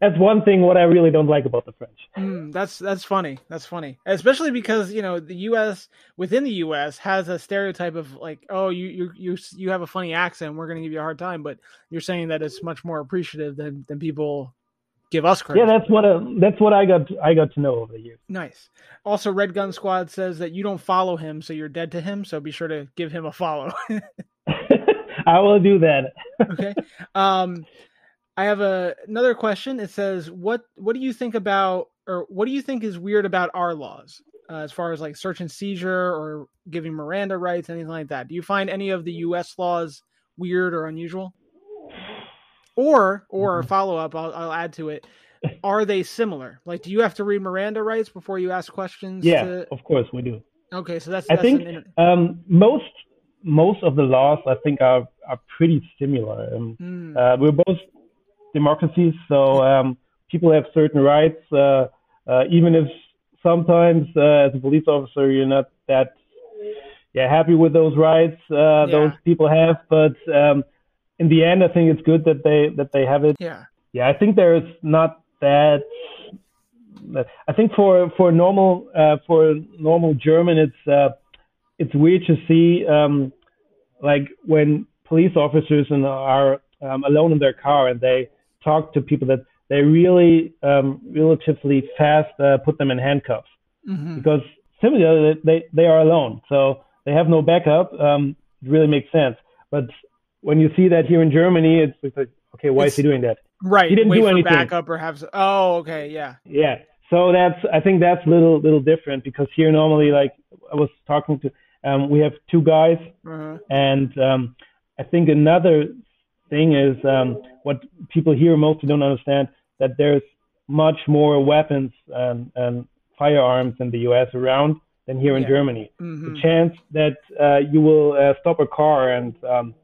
that's one thing what I really don't like about the French. Mm, that's that's funny. That's funny, especially because you know the U.S. within the U.S. has a stereotype of like, oh, you you you you have a funny accent, we're going to give you a hard time. But you're saying that it's much more appreciative than than people give us credit. Yeah, that's what uh, that's what I got I got to know over the years. Nice. Also, Red Gun Squad says that you don't follow him, so you're dead to him. So be sure to give him a follow. I will do that. okay. Um, I have a another question. It says, "What what do you think about, or what do you think is weird about our laws, uh, as far as like search and seizure or giving Miranda rights, anything like that? Do you find any of the U.S. laws weird or unusual? Or or Mm-hmm. follow up, I'll, I'll add to it. Are they similar? Like, do you have to read Miranda rights before you ask questions? Yeah, to... of course we do. Okay, so that's. I that's think an... um, most most of the laws I think are are pretty similar. Um, Mm. uh, we're both democracies, so um, people have certain rights, uh, uh, even if sometimes uh, as a police officer you're not that yeah happy with those rights uh, those people have. But um, in the end, I think it's good that they that they have it. Yeah. Yeah, I think there's not that. I think for for normal uh, for normal German, it's uh, it's weird to see um, like when police officers in our um, alone in their car and they talk to people that they really um, relatively fast uh, put them in handcuffs Mhm. because uh, they they are alone, so they have no backup. Um, it really makes sense. But when you see that here in Germany, it's, it's like, okay, why It's- is he doing that? Right. He didn't do anything. backup or have. Oh, okay. Yeah. Yeah. So that's I think that's a little little different because here normally like I was talking to um, we have two guys Uh-huh. and um, I think another thing is um, what people here mostly don't understand that there's much more weapons and, and firearms in the U.S. around than here in Yeah. Germany. Mhm. The chance that uh, you will uh, stop a car and um,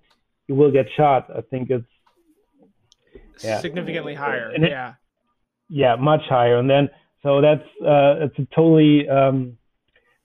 you will get shot, I think it's yeah. Significantly higher. It- yeah. yeah much higher. And then so that's uh, it's a totally um,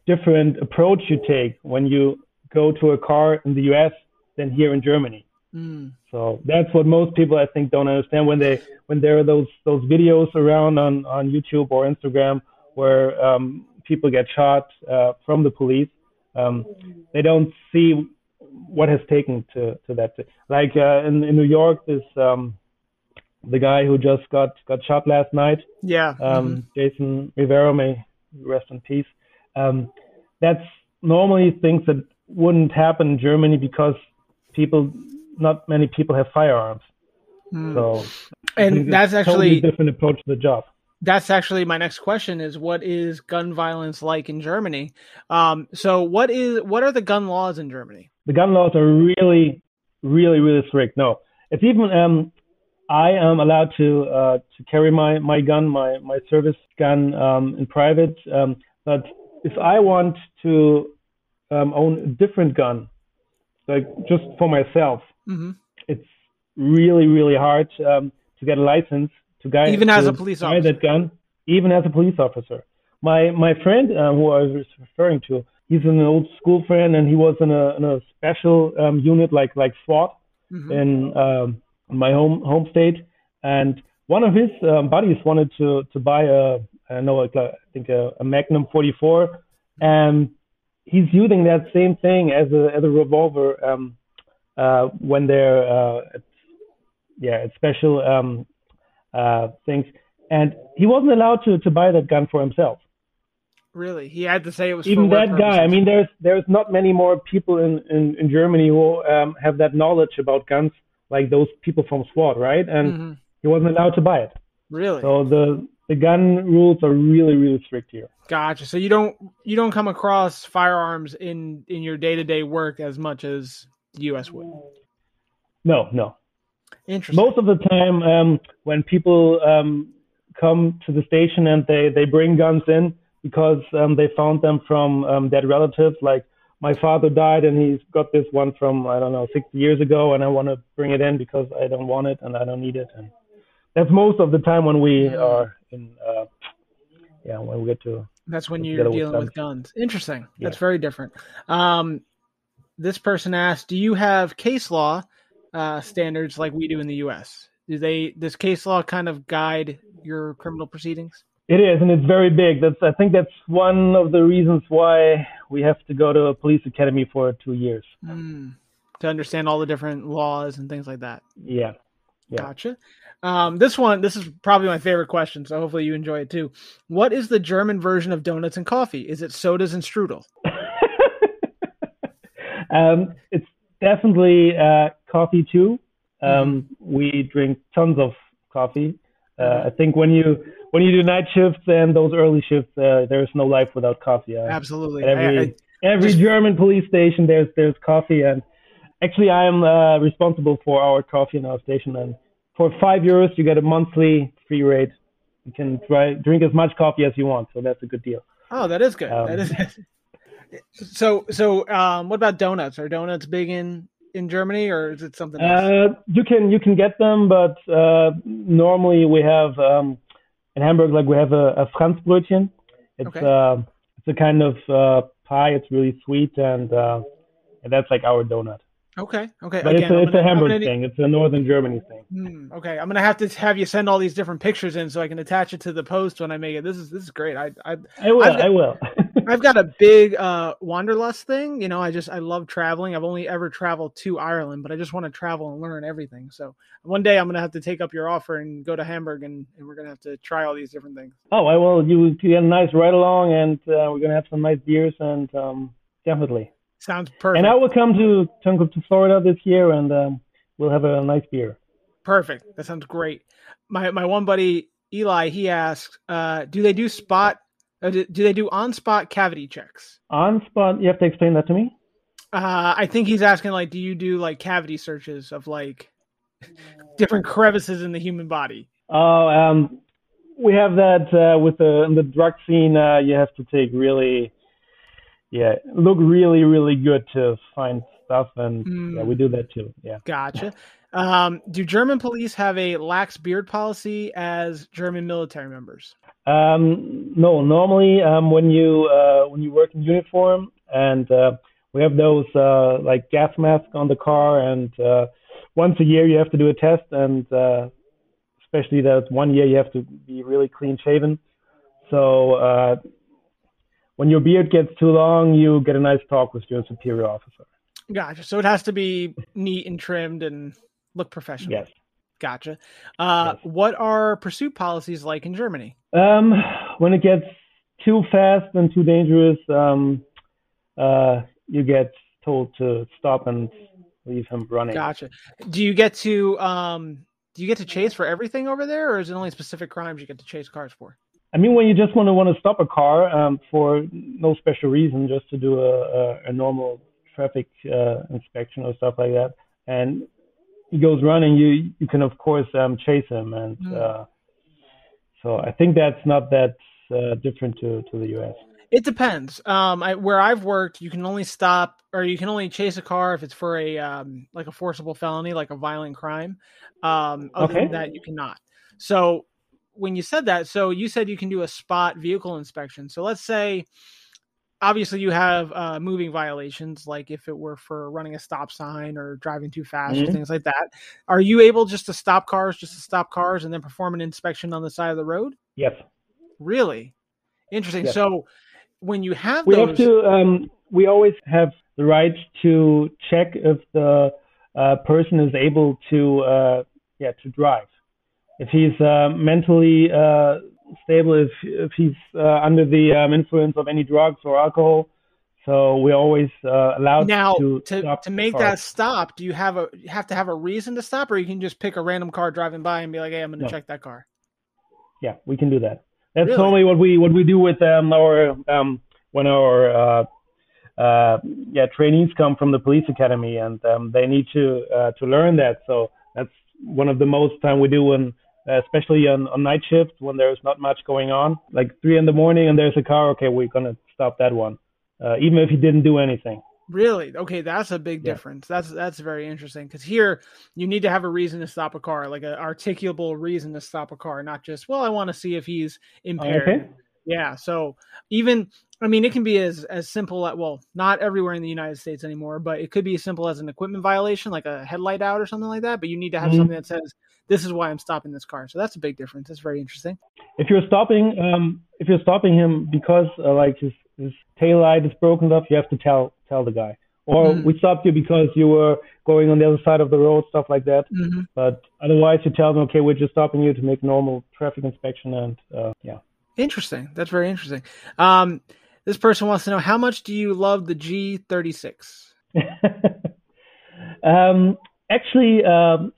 different approach you take when you go to a car in the U.S. than here in Germany. Mm. So that's what most people I think don't understand when they when there are those those videos around on on YouTube or Instagram where um, people get shot uh, from the police. Um, they don't see what has taken to to that. Like uh, in in New York, this um, the guy who just got got shot last night, Yeah. um, mhm. Jason Rivera, may rest in peace. Um, that's normally things that wouldn't happen in Germany because people, not many people have firearms. Mm. So and that's a totally actually different approach to the job. that's actually my next question is what is gun violence like in Germany? Um, so what is what are the gun laws in Germany? The gun laws are really, really, really strict. No, it's even um, I am allowed to uh, to carry my my gun, my my service gun um, in private. Um, but if I want to um, own a different gun, like just for myself, hmm it's really really hard um, to get a license to guy Even as a police buy officer. that gun even as a police officer my my friend uh, who I was referring to he's an old school friend and he was in a in a special um, unit like like SWAT hmm in um, my home home state. And one of his um, buddies wanted to to buy a I know like a, I think a, a Magnum 44 and he's using that same thing as a as a revolver um, uh, when they're uh, at, yeah at special um, uh, things. And he wasn't allowed to to buy that gun for himself Really, he had to say it was even that guy. I mean, there's there's not many more people in in, in Germany who um, have that knowledge about guns like those people from SWAT, right? And Mhm. he wasn't allowed to buy it. really So the the gun rules are really really strict here. gotcha. So you don't you don't come across firearms in in your day to day work as much as the U.S. would. No, no. Interesting. Most of the time, um, when people um, come to the station and they they bring guns in because um, they found them from um, dead relatives, like my father died and he's got this one from I don't know 60 years ago, and I want to bring it in because I don't want it and I don't need it, and that's most of the time when we are in, uh, yeah, when we get to That's when you're together with dealing with guns. Interesting. That's very different. Um, this person asked, "Do you have case law uh, standards like we do in the U.S.? Do they does case law kind of guide your criminal proceedings?" It is, and it's very big. That's I think that's one of the reasons why we have to go to a police academy for two years. Mm, to understand all the different laws and things like that. Yeah. Yeah. Gotcha. Um, this one, this is probably my favorite question, so hopefully you enjoy it too. What is the German version of donuts and coffee? Is it sodas and strudel? um, it's definitely uh, coffee too. Um, Mm-hmm. We drink tons of coffee. Uh, I think when you when you do night shifts and those early shifts, uh, there's no life without coffee. Uh, Absolutely. every I- I- every just- German police station, there's there's coffee, and actually, I am uh, responsible for our coffee in our station. And for five euros, you get a monthly free rate. You can try drink as much coffee as you want, so that's a good deal. Oh, that is good. Um, that is. So, so, um, what about donuts? Are donuts big in in Germany, or is it something else? Uh, you can you can get them, but uh, normally we have um, in Hamburg like we have a, a Franzbrötchen. It's Okay. uh, it's a kind of uh, pie. It's really sweet, and, uh, and that's like our donut. okay, okay. But Again, it's a, it's gonna- a Hamburg gonna thing. It's a Northern Germany thing. Hmm, okay, I'm gonna have to have you send all these different pictures in so I can attach it to the post when I make it. This is this is great. I I I will. I've- I will. I've got a big uh, wanderlust thing. You know, I just I love traveling. I've only ever traveled to Ireland, but I just want to travel and learn everything. So one day I'm gonna have to take up your offer and go to Hamburg, and, and we're gonna have to try all these different things. Oh, I will. You get a nice ride along, and uh, we're gonna have some nice beers, and um, definitely. Sounds perfect. And I will come to come to Florida this year, and um, we'll have a nice beer. Perfect. That sounds great. My my one buddy Eli, he asked, uh, "Do they do spot? Uh, do, do they do on spot cavity checks?" On spot, you have to explain that to me. Uh, I think he's asking like, do you do like cavity searches of like different crevices in the human body? Oh, um, we have that uh, with the in the drug scene. Uh, you have to take really, yeah, look really, really good to find stuff, and mm. yeah, we do that too. Yeah, gotcha. Um, do German police have a lax beard policy as German military members? Um, no, normally um, when you uh, when you work in uniform and uh, we have those uh, like gas masks on the car, and uh, once a year you have to do a test, and uh, especially that one year you have to be really clean shaven. So uh, when your beard gets too long, you get a nice talk with your superior officer. Gotcha. So it has to be neat and trimmed and look professional. Yes. Gotcha. Uh, yes. What are pursuit policies like in Germany? Um, when it gets too fast and too dangerous, um, uh, you get told to stop and leave him running. Gotcha. Do you get to um, do you get to chase for everything over there, or is it only specific crimes you get to chase cars for? I mean, when you just want to want to stop a car um, for no special reason, just to do a, a, a normal traffic uh, inspection or stuff like that, and he goes running, you you can of course um, chase him, and mm. uh, so I think that's not that uh, different to to the U.S. It depends. Um, I, where I've worked, you can only stop or you can only chase a car if it's for a um, like a forcible felony, like a violent crime. Um, other okay. than that, you cannot. So when you said that, so you said you can do a spot vehicle inspection. So let's say obviously you have uh, moving violations like if it were for running a stop sign or driving too fast mm-hmm. or things like that. Are you able just to stop cars just to stop cars and then perform an inspection on the side of the road? Yes. Really? Interesting. Yes. so when you have we those... have to um, we always have the right to check if the uh, person is able to uh, yeah to drive. If he's uh, mentally uh, stable if if he's uh, under the um, influence of any drugs or alcohol. So we're always uh, allowed now to to, to make that stop. Do you have a you have to have a reason to stop, or you can just pick a random car driving by and be like, "Hey, I'm going to no. check that car." Yeah, we can do that. That's really? normally what we what we do with um, our um, when our uh, uh, yeah trainees come from the police academy and um, they need to uh, to learn that. So that's one of the most time we do when especially on, on night shift when there's not much going on. Like three in the morning and there's a car, okay, we're gonna stop that one, uh, even if he didn't do anything. Really? Okay, that's a big yeah. difference. That's that's very interesting because here you need to have a reason to stop a car, like an articulable reason to stop a car, not just well, I want to see if he's impaired. Okay. Yeah. So even I mean, it can be as as simple as well, not everywhere in the United States anymore, but it could be as simple as an equipment violation, like a headlight out or something like that. But you need to have mm-hmm. something that says this is why I'm stopping this car. So that's a big difference. That's very interesting. If you're stopping, um, if you're stopping him because uh, like his his tail light is broken off, you have to tell tell the guy. Or mm-hmm. we stopped you because you were going on the other side of the road, stuff like that. Mm-hmm. But otherwise, you tell them, okay, we're just stopping you to make normal traffic inspection, and uh, yeah. Interesting. That's very interesting. Um, this person wants to know how much do you love the G36? um, actually, um,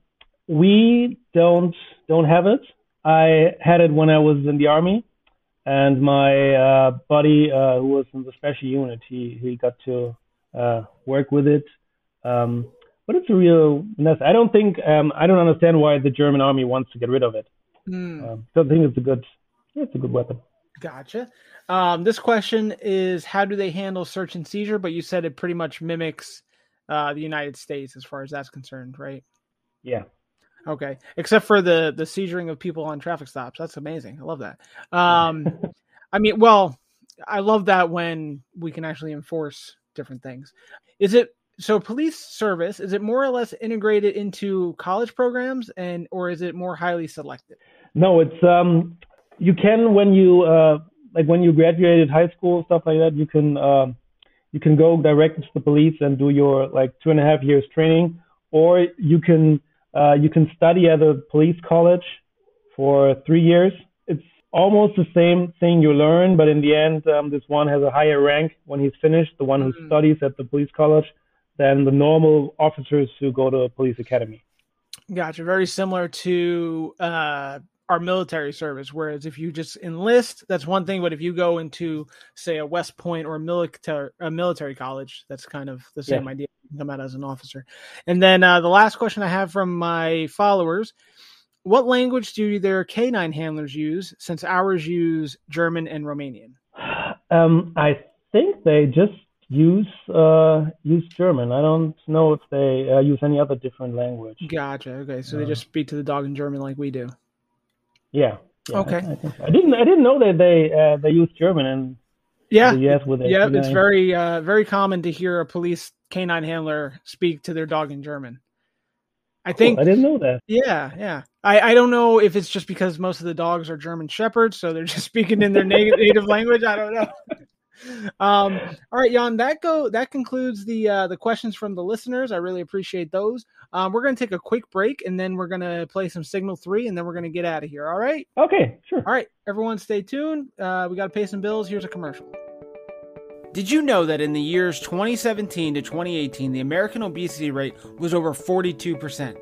we don't don't have it. I had it when I was in the army, and my uh, buddy uh, who was in the special unit, he he got to uh, work with it. Um, but it's a real mess. I don't think um, I don't understand why the German army wants to get rid of it. Mm. Um, I think it's a good it's a good weapon. Gotcha. Um, this question is how do they handle search and seizure? But you said it pretty much mimics uh, the United States as far as that's concerned, right? Yeah. Okay, except for the the seizuring of people on traffic stops. That's amazing. I love that. Um, I mean, well, I love that when we can actually enforce different things. Is it so? Police service is it more or less integrated into college programs, and or is it more highly selected? No, it's um, you can when you uh, like when you graduated high school stuff like that, you can um, you can go directly to the police and do your like two and a half years training, or you can uh, you can study at a police college for three years. It's almost the same thing you learn, but in the end, um, this one has a higher rank when he's finished, the one who mm. studies at the police college, than the normal officers who go to a police academy. Gotcha. Very similar to uh, our military service. Whereas if you just enlist, that's one thing. But if you go into, say, a West Point or a military a military college, that's kind of the same yeah. idea. You come out as an officer. And then uh, the last question I have from my followers: What language do their canine handlers use? Since ours use German and Romanian. Um, I think they just use uh, use German. I don't know if they uh, use any other different language. Gotcha. Okay, so they just speak to the dog in German like we do. Yeah. yeah okay. I, I, I, didn't. I didn't know that they uh, they use German and. Yeah. Yes, with it. yeah, it's very uh, very common to hear a police canine handler speak to their dog in German. I think I didn't know that. Yeah, yeah. I, I don't know if it's just because most of the dogs are German shepherds, so they're just speaking in their native, native language. I don't know. um, all right, Jan. That go that concludes the uh, the questions from the listeners. I really appreciate those. Um, we're going to take a quick break, and then we're going to play some Signal Three, and then we're going to get out of here. All right? Okay, sure. All right, everyone, stay tuned. Uh, we got to pay some bills. Here's a commercial. Did you know that in the years 2017 to 2018, the American obesity rate was over 42 percent?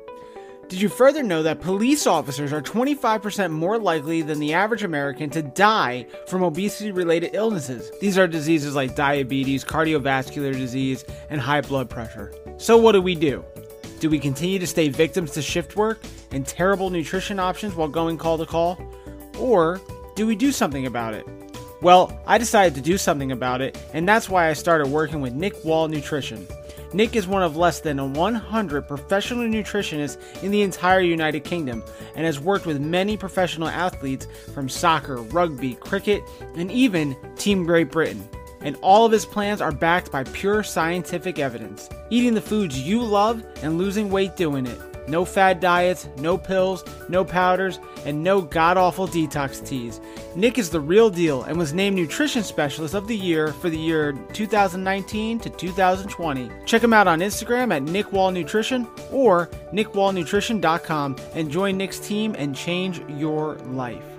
Did you further know that police officers are 25% more likely than the average American to die from obesity related illnesses? These are diseases like diabetes, cardiovascular disease, and high blood pressure. So, what do we do? Do we continue to stay victims to shift work and terrible nutrition options while going call to call? Or do we do something about it? Well, I decided to do something about it, and that's why I started working with Nick Wall Nutrition. Nick is one of less than 100 professional nutritionists in the entire United Kingdom and has worked with many professional athletes from soccer, rugby, cricket, and even Team Great Britain. And all of his plans are backed by pure scientific evidence. Eating the foods you love and losing weight doing it. No fad diets, no pills, no powders, and no god awful detox teas. Nick is the real deal and was named Nutrition Specialist of the Year for the year 2019 to 2020. Check him out on Instagram at Nick Wall Nutrition or nickwallnutrition.com and join Nick's team and change your life.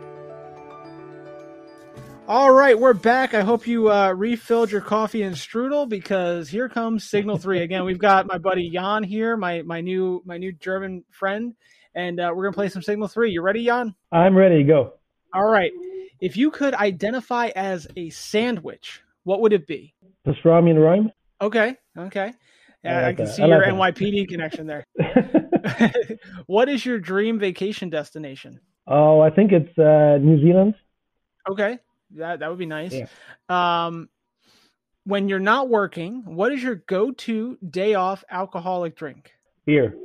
All right, we're back. I hope you uh, refilled your coffee and strudel because here comes Signal Three again. We've got my buddy Jan here, my my new my new German friend, and uh, we're gonna play some Signal Three. You ready, Jan? I'm ready. Go. All right. If you could identify as a sandwich, what would it be? Pastrami and rhyme. Okay. Okay. Yeah, I, like I can that. see I your like NYPD connection there. what is your dream vacation destination? Oh, I think it's uh, New Zealand. Okay. That that would be nice. Yeah. Um, when you're not working, what is your go-to day off alcoholic drink? Beer.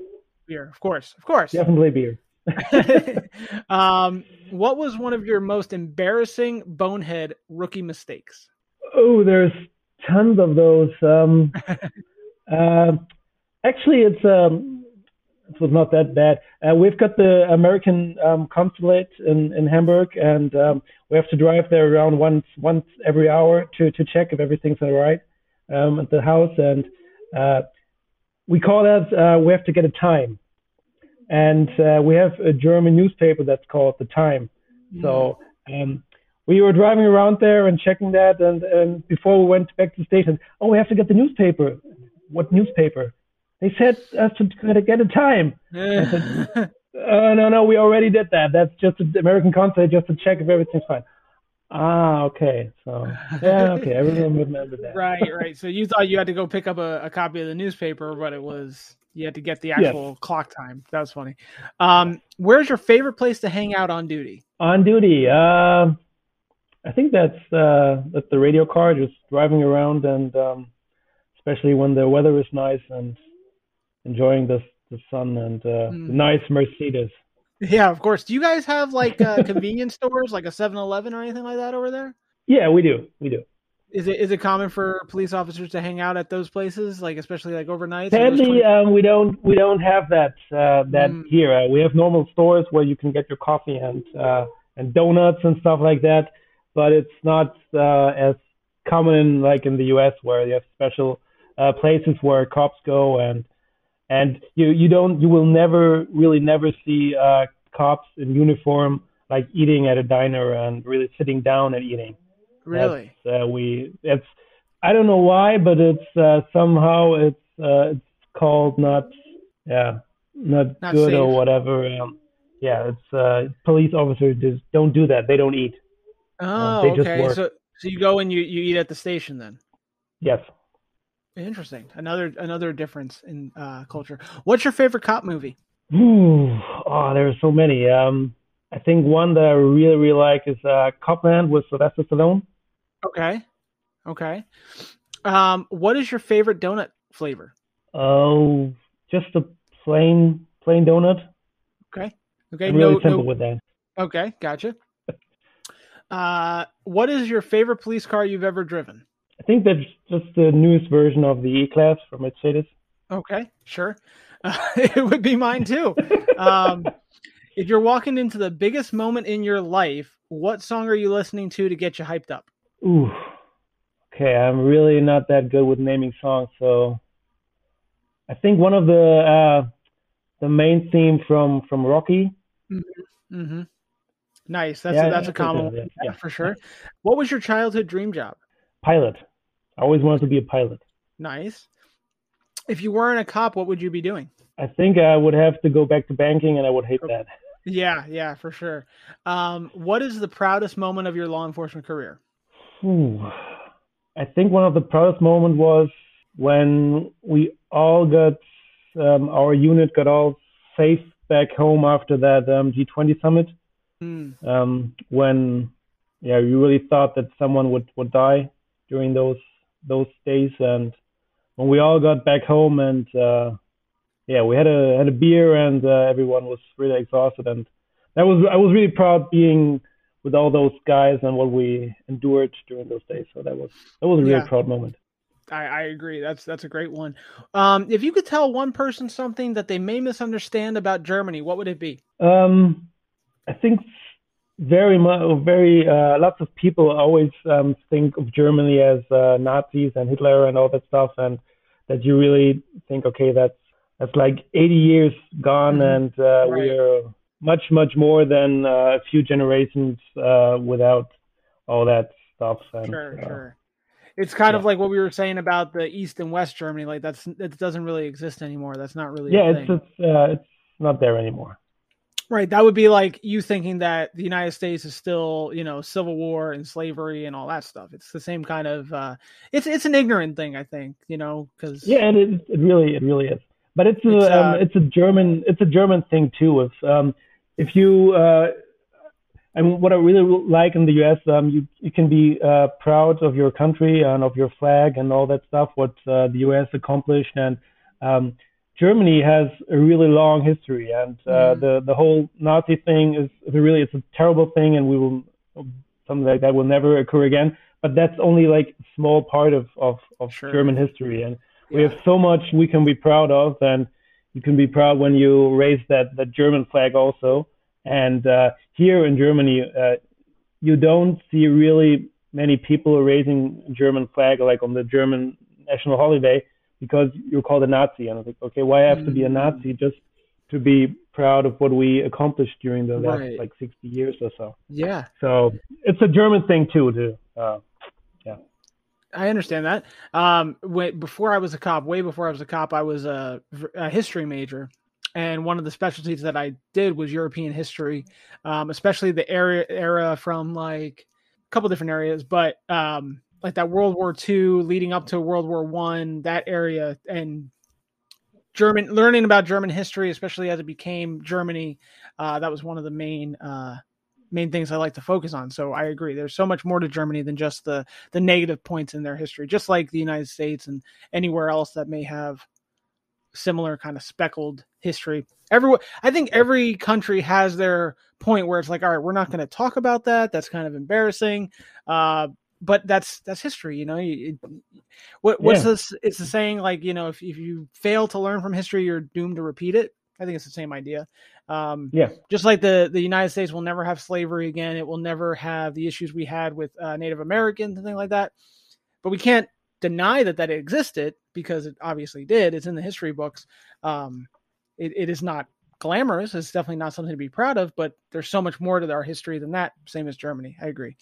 Beer, of course, of course. Definitely beer. um, what was one of your most embarrassing bonehead rookie mistakes? Oh, there's tons of those. Um, uh, actually, it's um, it was not that bad. Uh, we've got the American um, consulate in, in Hamburg, and um, we have to drive there around once once every hour to, to check if everything's all right um, at the house. And uh, we call that uh, we have to get a time. And uh, we have a German newspaper that's called The Time. Mm-hmm. So um, we were driving around there and checking that. And, and before we went back to the station, oh, we have to get the newspaper. What newspaper? They said us to, to get a time. said, uh, no, no, we already did that. That's just an American consulate just to check if everything's fine. Ah, okay. So yeah, okay. Everyone remember that. right, right. So you thought you had to go pick up a, a copy of the newspaper, but it was you had to get the actual yes. clock time. That was funny. Um, where's your favorite place to hang out on duty? On duty, uh, I think that's uh, that's the radio car, just driving around, and um, especially when the weather is nice and enjoying the the sun and uh, mm. the nice Mercedes. Yeah, of course. Do you guys have like uh, convenience stores, like a 7-Eleven or anything like that over there? Yeah, we do. We do. Is it is it common for police officers to hang out at those places, like especially like overnight? Sadly, um, we don't we don't have that uh, that mm. here. Uh, we have normal stores where you can get your coffee and uh, and donuts and stuff like that. but it's not uh, as common like in the U.S. where you have special uh, places where cops go and and you you don't you will never really never see uh, cops in uniform like eating at a diner and really sitting down and eating. Really? That's, uh, we it's I don't know why, but it's uh, somehow it's uh, it's called not yeah not, Not good safe. or whatever. Um, yeah, it's uh, police officers just don't do that. They don't eat. Oh, just okay. So so you go and you you eat at the station then. Yes. Interesting. Another another difference in uh, culture. What's your favorite cop movie? Ooh, oh, there are so many. Um, I think one that I really really like is uh, Cop Land with Sylvester Stallone. Okay. Okay. Um, what is your favorite donut flavor? Oh, just a plain plain donut. Okay. Okay. I'm really no, simple no. with that. Okay. Gotcha. Uh, what is your favorite police car you've ever driven? I think that's just the newest version of the E-Class from Mercedes. Okay. Sure. Uh, it would be mine too. Um, if you're walking into the biggest moment in your life, what song are you listening to to get you hyped up? Ooh. Okay, I'm really not that good with naming songs, so I think one of the uh, the main theme from from Rocky. Mm-hmm. Nice. That's Yeah, a, that's I a think common so, one. yeah, Yeah, yeah. for sure. What was your childhood dream job? Pilot. I always wanted to be a pilot. Nice. If you weren't a cop, what would you be doing? I think I would have to go back to banking, and I would hate that. Yeah, yeah, for sure. Um, what is the proudest moment of your law enforcement career? Ooh. I think one of the proudest moments was when we all got um, our unit got all safe back home after that um, G20 summit. Um, when yeah you really thought that someone would would die during those those days and when we all got back home and uh yeah we had a had a beer and uh, everyone was really exhausted and that was I was really proud being with all those guys and what we endured during those days so that was that was a really Yeah. proud moment I, I agree. That's that's a great one. Um, if you could tell one person something that they may misunderstand about Germany, what would it be? Um, I think very much, very uh, lots of people always um, think of Germany as uh, Nazis and Hitler and all that stuff, and that you really think, okay, that's that's like 80 years gone, Mhm. and uh, Right. we're much, much more than uh, a few generations uh, without all that stuff. And, Sure, uh, sure. It's kind of like what we were saying about the East and West Germany. Like that's it doesn't really exist anymore. That's not really Yeah, it's it's uh, it's not there anymore. Right. That would be like you thinking that the United States is still, you know, civil war and slavery and all that stuff. It's the same kind of uh it's it's an ignorant thing, I think, you know, cuz Yeah, and it, it really it really is. But it's a It's, um, uh, it's a German it's a German thing too. If um, if you uh, I mean, what I really like in the U.S. Um, you you can be uh, proud of your country and of your flag and all that stuff. What uh, the U.S. accomplished and um, Germany has a really long history, and uh, Mhm. the the whole Nazi thing is, really it's a terrible thing, and we will something like that will never occur again. But that's only like a small part of of, of Sure. German history, and we have so much we can be proud of, and you can be proud when you raise that that German flag also. And uh, here in Germany, uh, you don't see really many people raising German flag like on the German national holiday because you're called a Nazi. And I think, okay, why I have to be a Mm. Nazi just to be proud of what we accomplished during the last Right. like 60 years or so? yeah. So it's a German thing too. To uh, yeah. I understand that. Um, when, before I was a cop, way before I was a cop, I was a, a history major, and one of the specialties that I did was European history, um, especially the era era from like a couple different areas, but um, like that World War II leading up to World War One, that area, and German learning about German history, especially as it became Germany. Uh, that was one of the main uh, main things I like to focus on. So I agree. There's so much more to Germany than just the the negative points in their history, just like the United States and anywhere else that may have similar kind of speckled history. Everyone, I think every country has their point where it's like, all right, we're not going to talk about that. That's kind of embarrassing. Uh, but that's that's history, you know. It, what what's Yeah. this? It's the saying like you know, if if you fail to learn from history, you're doomed to repeat it. I think it's the same idea. Um, Yeah. just like the the United States will never have slavery again, it will never have the issues we had with uh, Native Americans and things like that. But we can't deny that that existed because it obviously did. It's in the history books. Um, it, it is not glamorous. It's definitely not something to be proud of. But there's so much more to our history than that. Same as Germany. I agree.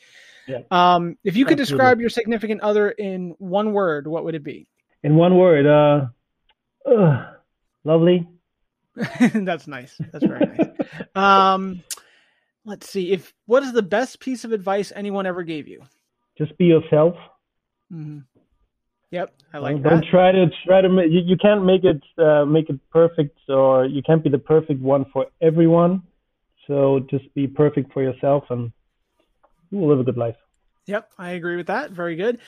Yeah. Um, if you could Absolutely. describe your significant other in one word, what would it be? In one word, uh, ugh, lovely. That's nice. That's very nice. Um, let's see. If what is the best piece of advice anyone ever gave you? Just be yourself. hmm Yep, I like that. don't try to try to make you, you can't make it uh, make it perfect or you can't be the perfect one for everyone so just be perfect for yourself and you will live a good life Yep, I agree with that. Very good.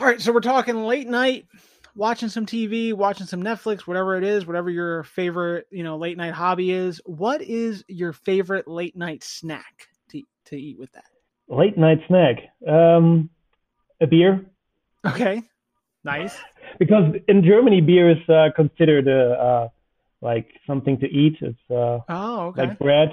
All right, so we're talking late night, watching some TV, watching some Netflix, whatever it is, whatever your favorite, you know, late night hobby is. What is your favorite late night snack to to eat with that? late night snack um a beer Okay, nice. because in germany beer is uh, considered uh, uh like something to eat it's uh Oh, okay. like bread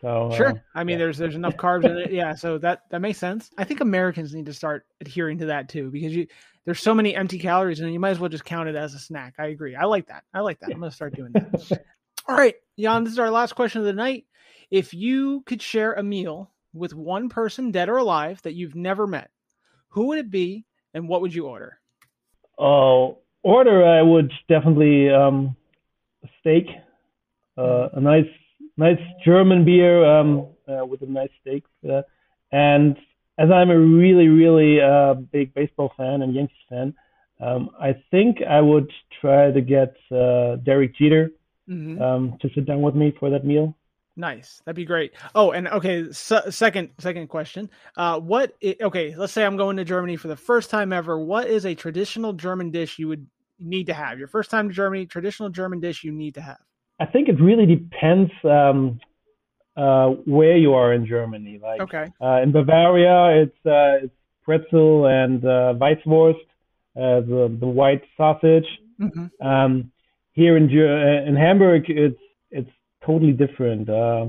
so uh, Sure. I mean, yeah. there's there's enough carbs in it. Yeah, so that that makes sense. I think Americans need to start adhering to that too because you there's so many empty calories and you might as well just count it as a snack. I agree. I like that. I like that. I'm gonna start doing that. All right, Jan. This is our last question of the night. If you could share a meal with one person, dead or alive, that you've never met, who would it be, and what would you order? Oh, order I would definitely um, steak, uh, a nice nice German beer um, uh, with a nice steak, uh, and as I'm a really really uh, big baseball fan and Yankees fan, um, I think I would try to get uh, Derek Jeter Mhm. um, to sit down with me for that meal. Nice. That'd be great. Oh, and okay, se- second second question. Uh, what? i- okay, let's say I'm going to Germany for the first time ever. What is a traditional German dish you would need to have? Your first time to Germany, traditional German dish you need to have. I think it really depends um, uh, where you are in Germany. Like Okay. Uh, in Bavaria, it's uh, it's pretzel and uh, Weisswurst, uh, the the white sausage. hmm Um, here in in Hamburg, it's totally different. Uh,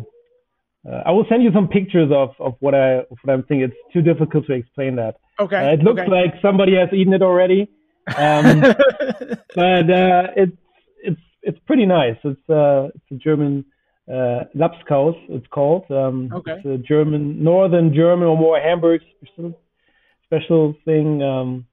uh, I will send you some pictures of, of what I of what I'm thinking. It's too difficult to explain that. Okay. Uh, it looks okay. like somebody has eaten it already, um, but uh, it's it's it's pretty nice. It's uh it's a German uh, Labskaus. It's called. Um, Okay. It's a German, northern German or more Hamburg special, special thing. Um,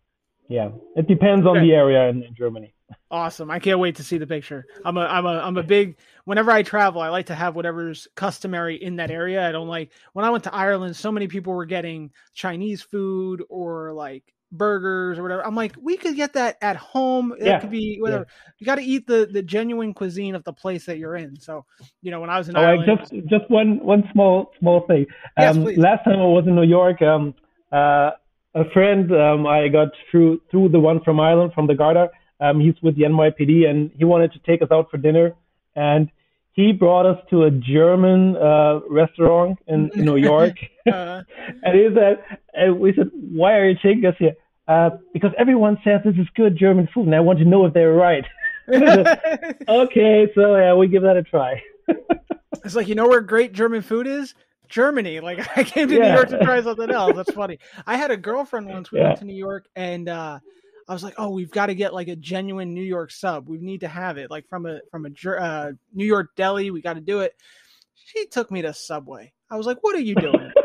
yeah, it depends on Okay. the area in, in Germany. Awesome. I can't wait to see the picture. I'm a I'm a I'm a big whenever I travel, I like to have whatever's customary in that area. I don't like when I went to Ireland, so many people were getting Chinese food or like burgers or whatever. I'm like, we could get that at home. It Yeah. could be whatever. You got to eat the the genuine cuisine of the place that you're in. So, you know, when I was in Oh, I Ireland, just just one one small small thing. Yes, Um, please. last time I was in New York, um, uh, a friend um, I got through through the one from Ireland from the Garda. Um, he's with the NYPD, and he wanted to take us out for dinner, and he brought us to a German uh, restaurant in, in New York. uh, and he said, and we said, why are you taking us here? Uh, because everyone says this is good German food, and I want to know if they're right. okay, so yeah, we give that a try. it's like you know where great German food is. Germany. Like I came to New York to try something else. That's funny. I had a girlfriend once. We Yeah. went to New York, and uh, I was like, "Oh, we've got to get like a genuine New York sub. We need to have it, like from a from a uh, New York deli. We got to do it." She took me to Subway. I was like, "What are you doing?"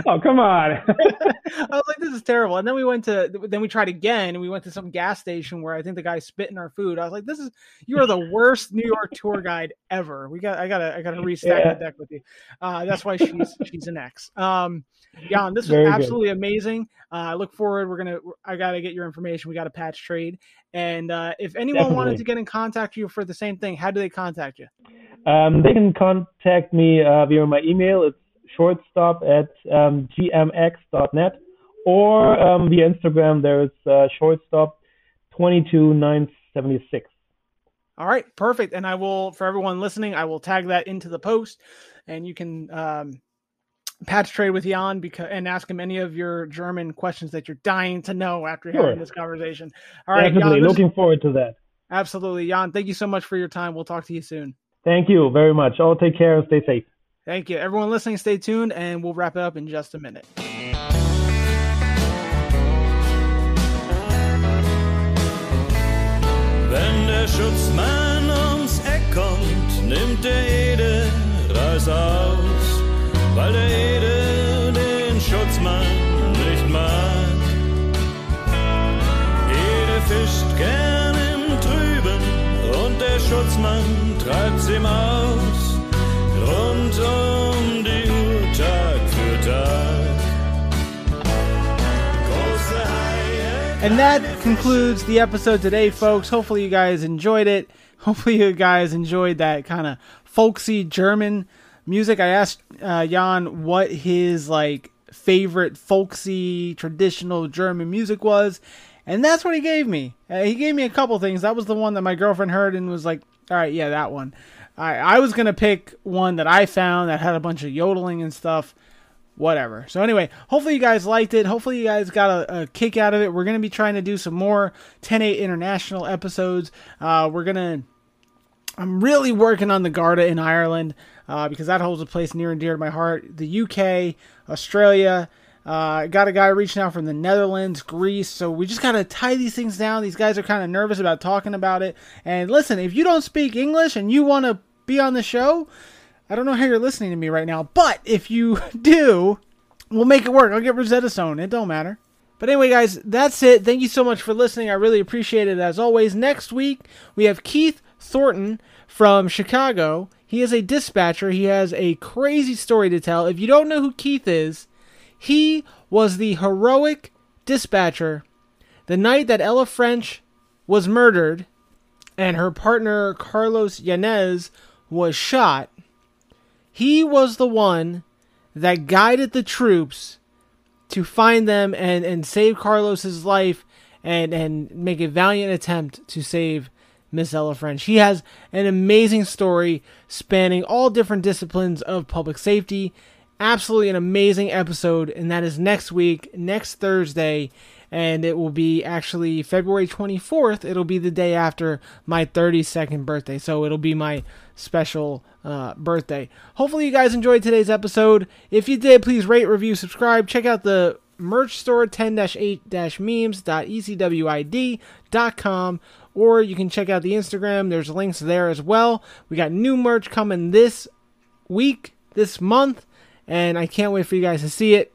oh, come on. I was like, "This is terrible." And then we went to then we tried again, and we went to some gas station where I think the guy spit in our food. I was like, "This is you are the worst New York tour guide ever." We got I gotta I gotta restack Yeah. the deck with you. Uh, that's why she's she's an ex. Um, Jan, this was Very good. absolutely amazing. Uh, I look forward. We're gonna I gotta get your information. We got a patch trade, and uh, if anyone wanted to get in contact with you for the same thing, how do they contact you? Um, they can contact me uh, via my email. It's shortstop at um, gmx.net or um, via Instagram. There's uh, shortstop 22976. All right, perfect. And I will, for everyone listening, I will tag that into the post, and you can um, patch trade with Jan because and ask him any of your German questions that you're dying to know after Sure. having this conversation. All right, Definitely Jan, this- looking forward to that. absolutely, Jan. Thank you so much for your time. We'll talk to you soon. Thank you very much. All take care and stay safe. Thank you. Everyone listening, stay tuned, and we'll wrap it up in just a minute. Wenn der Schutzmann ums Eck kommt, nimmt der Ede Reis aus, weil der den Schutzmann nicht mag. Fischt gern im Trüben und der Schutzmann aus, rund um die Uhr Tag für Tag. And that concludes the episode today, folks. Hopefully, you guys enjoyed it. Hopefully, you guys enjoyed that kind of folksy German music. I asked uh, Jan what his like favorite folksy traditional German music was, and that's what he gave me. Uh, he gave me a couple things. That was the one that my girlfriend heard and was like, "All right, yeah, that one." I I was gonna pick one that I found that had a bunch of yodeling and stuff whatever. So anyway, hopefully you guys liked it. Hopefully you guys got a, a kick out of it. We're gonna be trying to do some more 10-8 international episodes. Uh, we're gonna. I'm really working on the Garda in Ireland uh, because that holds a place near and dear to my heart. The UK, Australia. Uh, got a guy reaching out from the Netherlands, Greece. So we just gotta tie these things down. These guys are kind of nervous about talking about it. And listen, if you don't speak English and you want to be on the show, I don't know how you're listening to me right now, but if you do, we'll make it work. I'll get Rosetta Stone. It don't matter. But anyway, guys, that's it. Thank you so much for listening. I really appreciate it as always. Next week, we have Keith Thornton from Chicago. He is a dispatcher. He has a crazy story to tell. If you don't know who Keith is, he was the heroic dispatcher the night that Ella French was murdered and her partner Carlos Yanez was shot. He was the one that guided the troops to find them and, and save Carlos's life and, and make a valiant attempt to save Miss Ella French. He has an amazing story spanning all different disciplines of public safety. Absolutely an amazing episode, and that is next week, next Thursday, and it will be actually February 24th. It'll be the day after my 32nd birthday, so it'll be my special uh, birthday. Hopefully, you guys enjoyed today's episode. If you did, please rate, review, subscribe. Check out the merch store 10-8-memes.ecwid.com or you can check out the Instagram. There's links there as well. We got new merch coming this week, this month, and I can't wait for you guys to see it.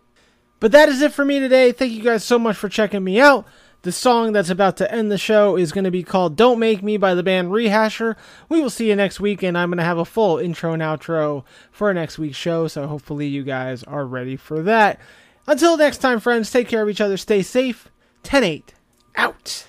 But that is it for me today. Thank you guys so much for checking me out. The song that's about to end the show is going to be called Don't Make Me by the band Rehasher. We will see you next week, and I'm going to have a full intro and outro for next week's show, so hopefully you guys are ready for that. Until next time, friends, take care of each other, stay safe. 10 8, out.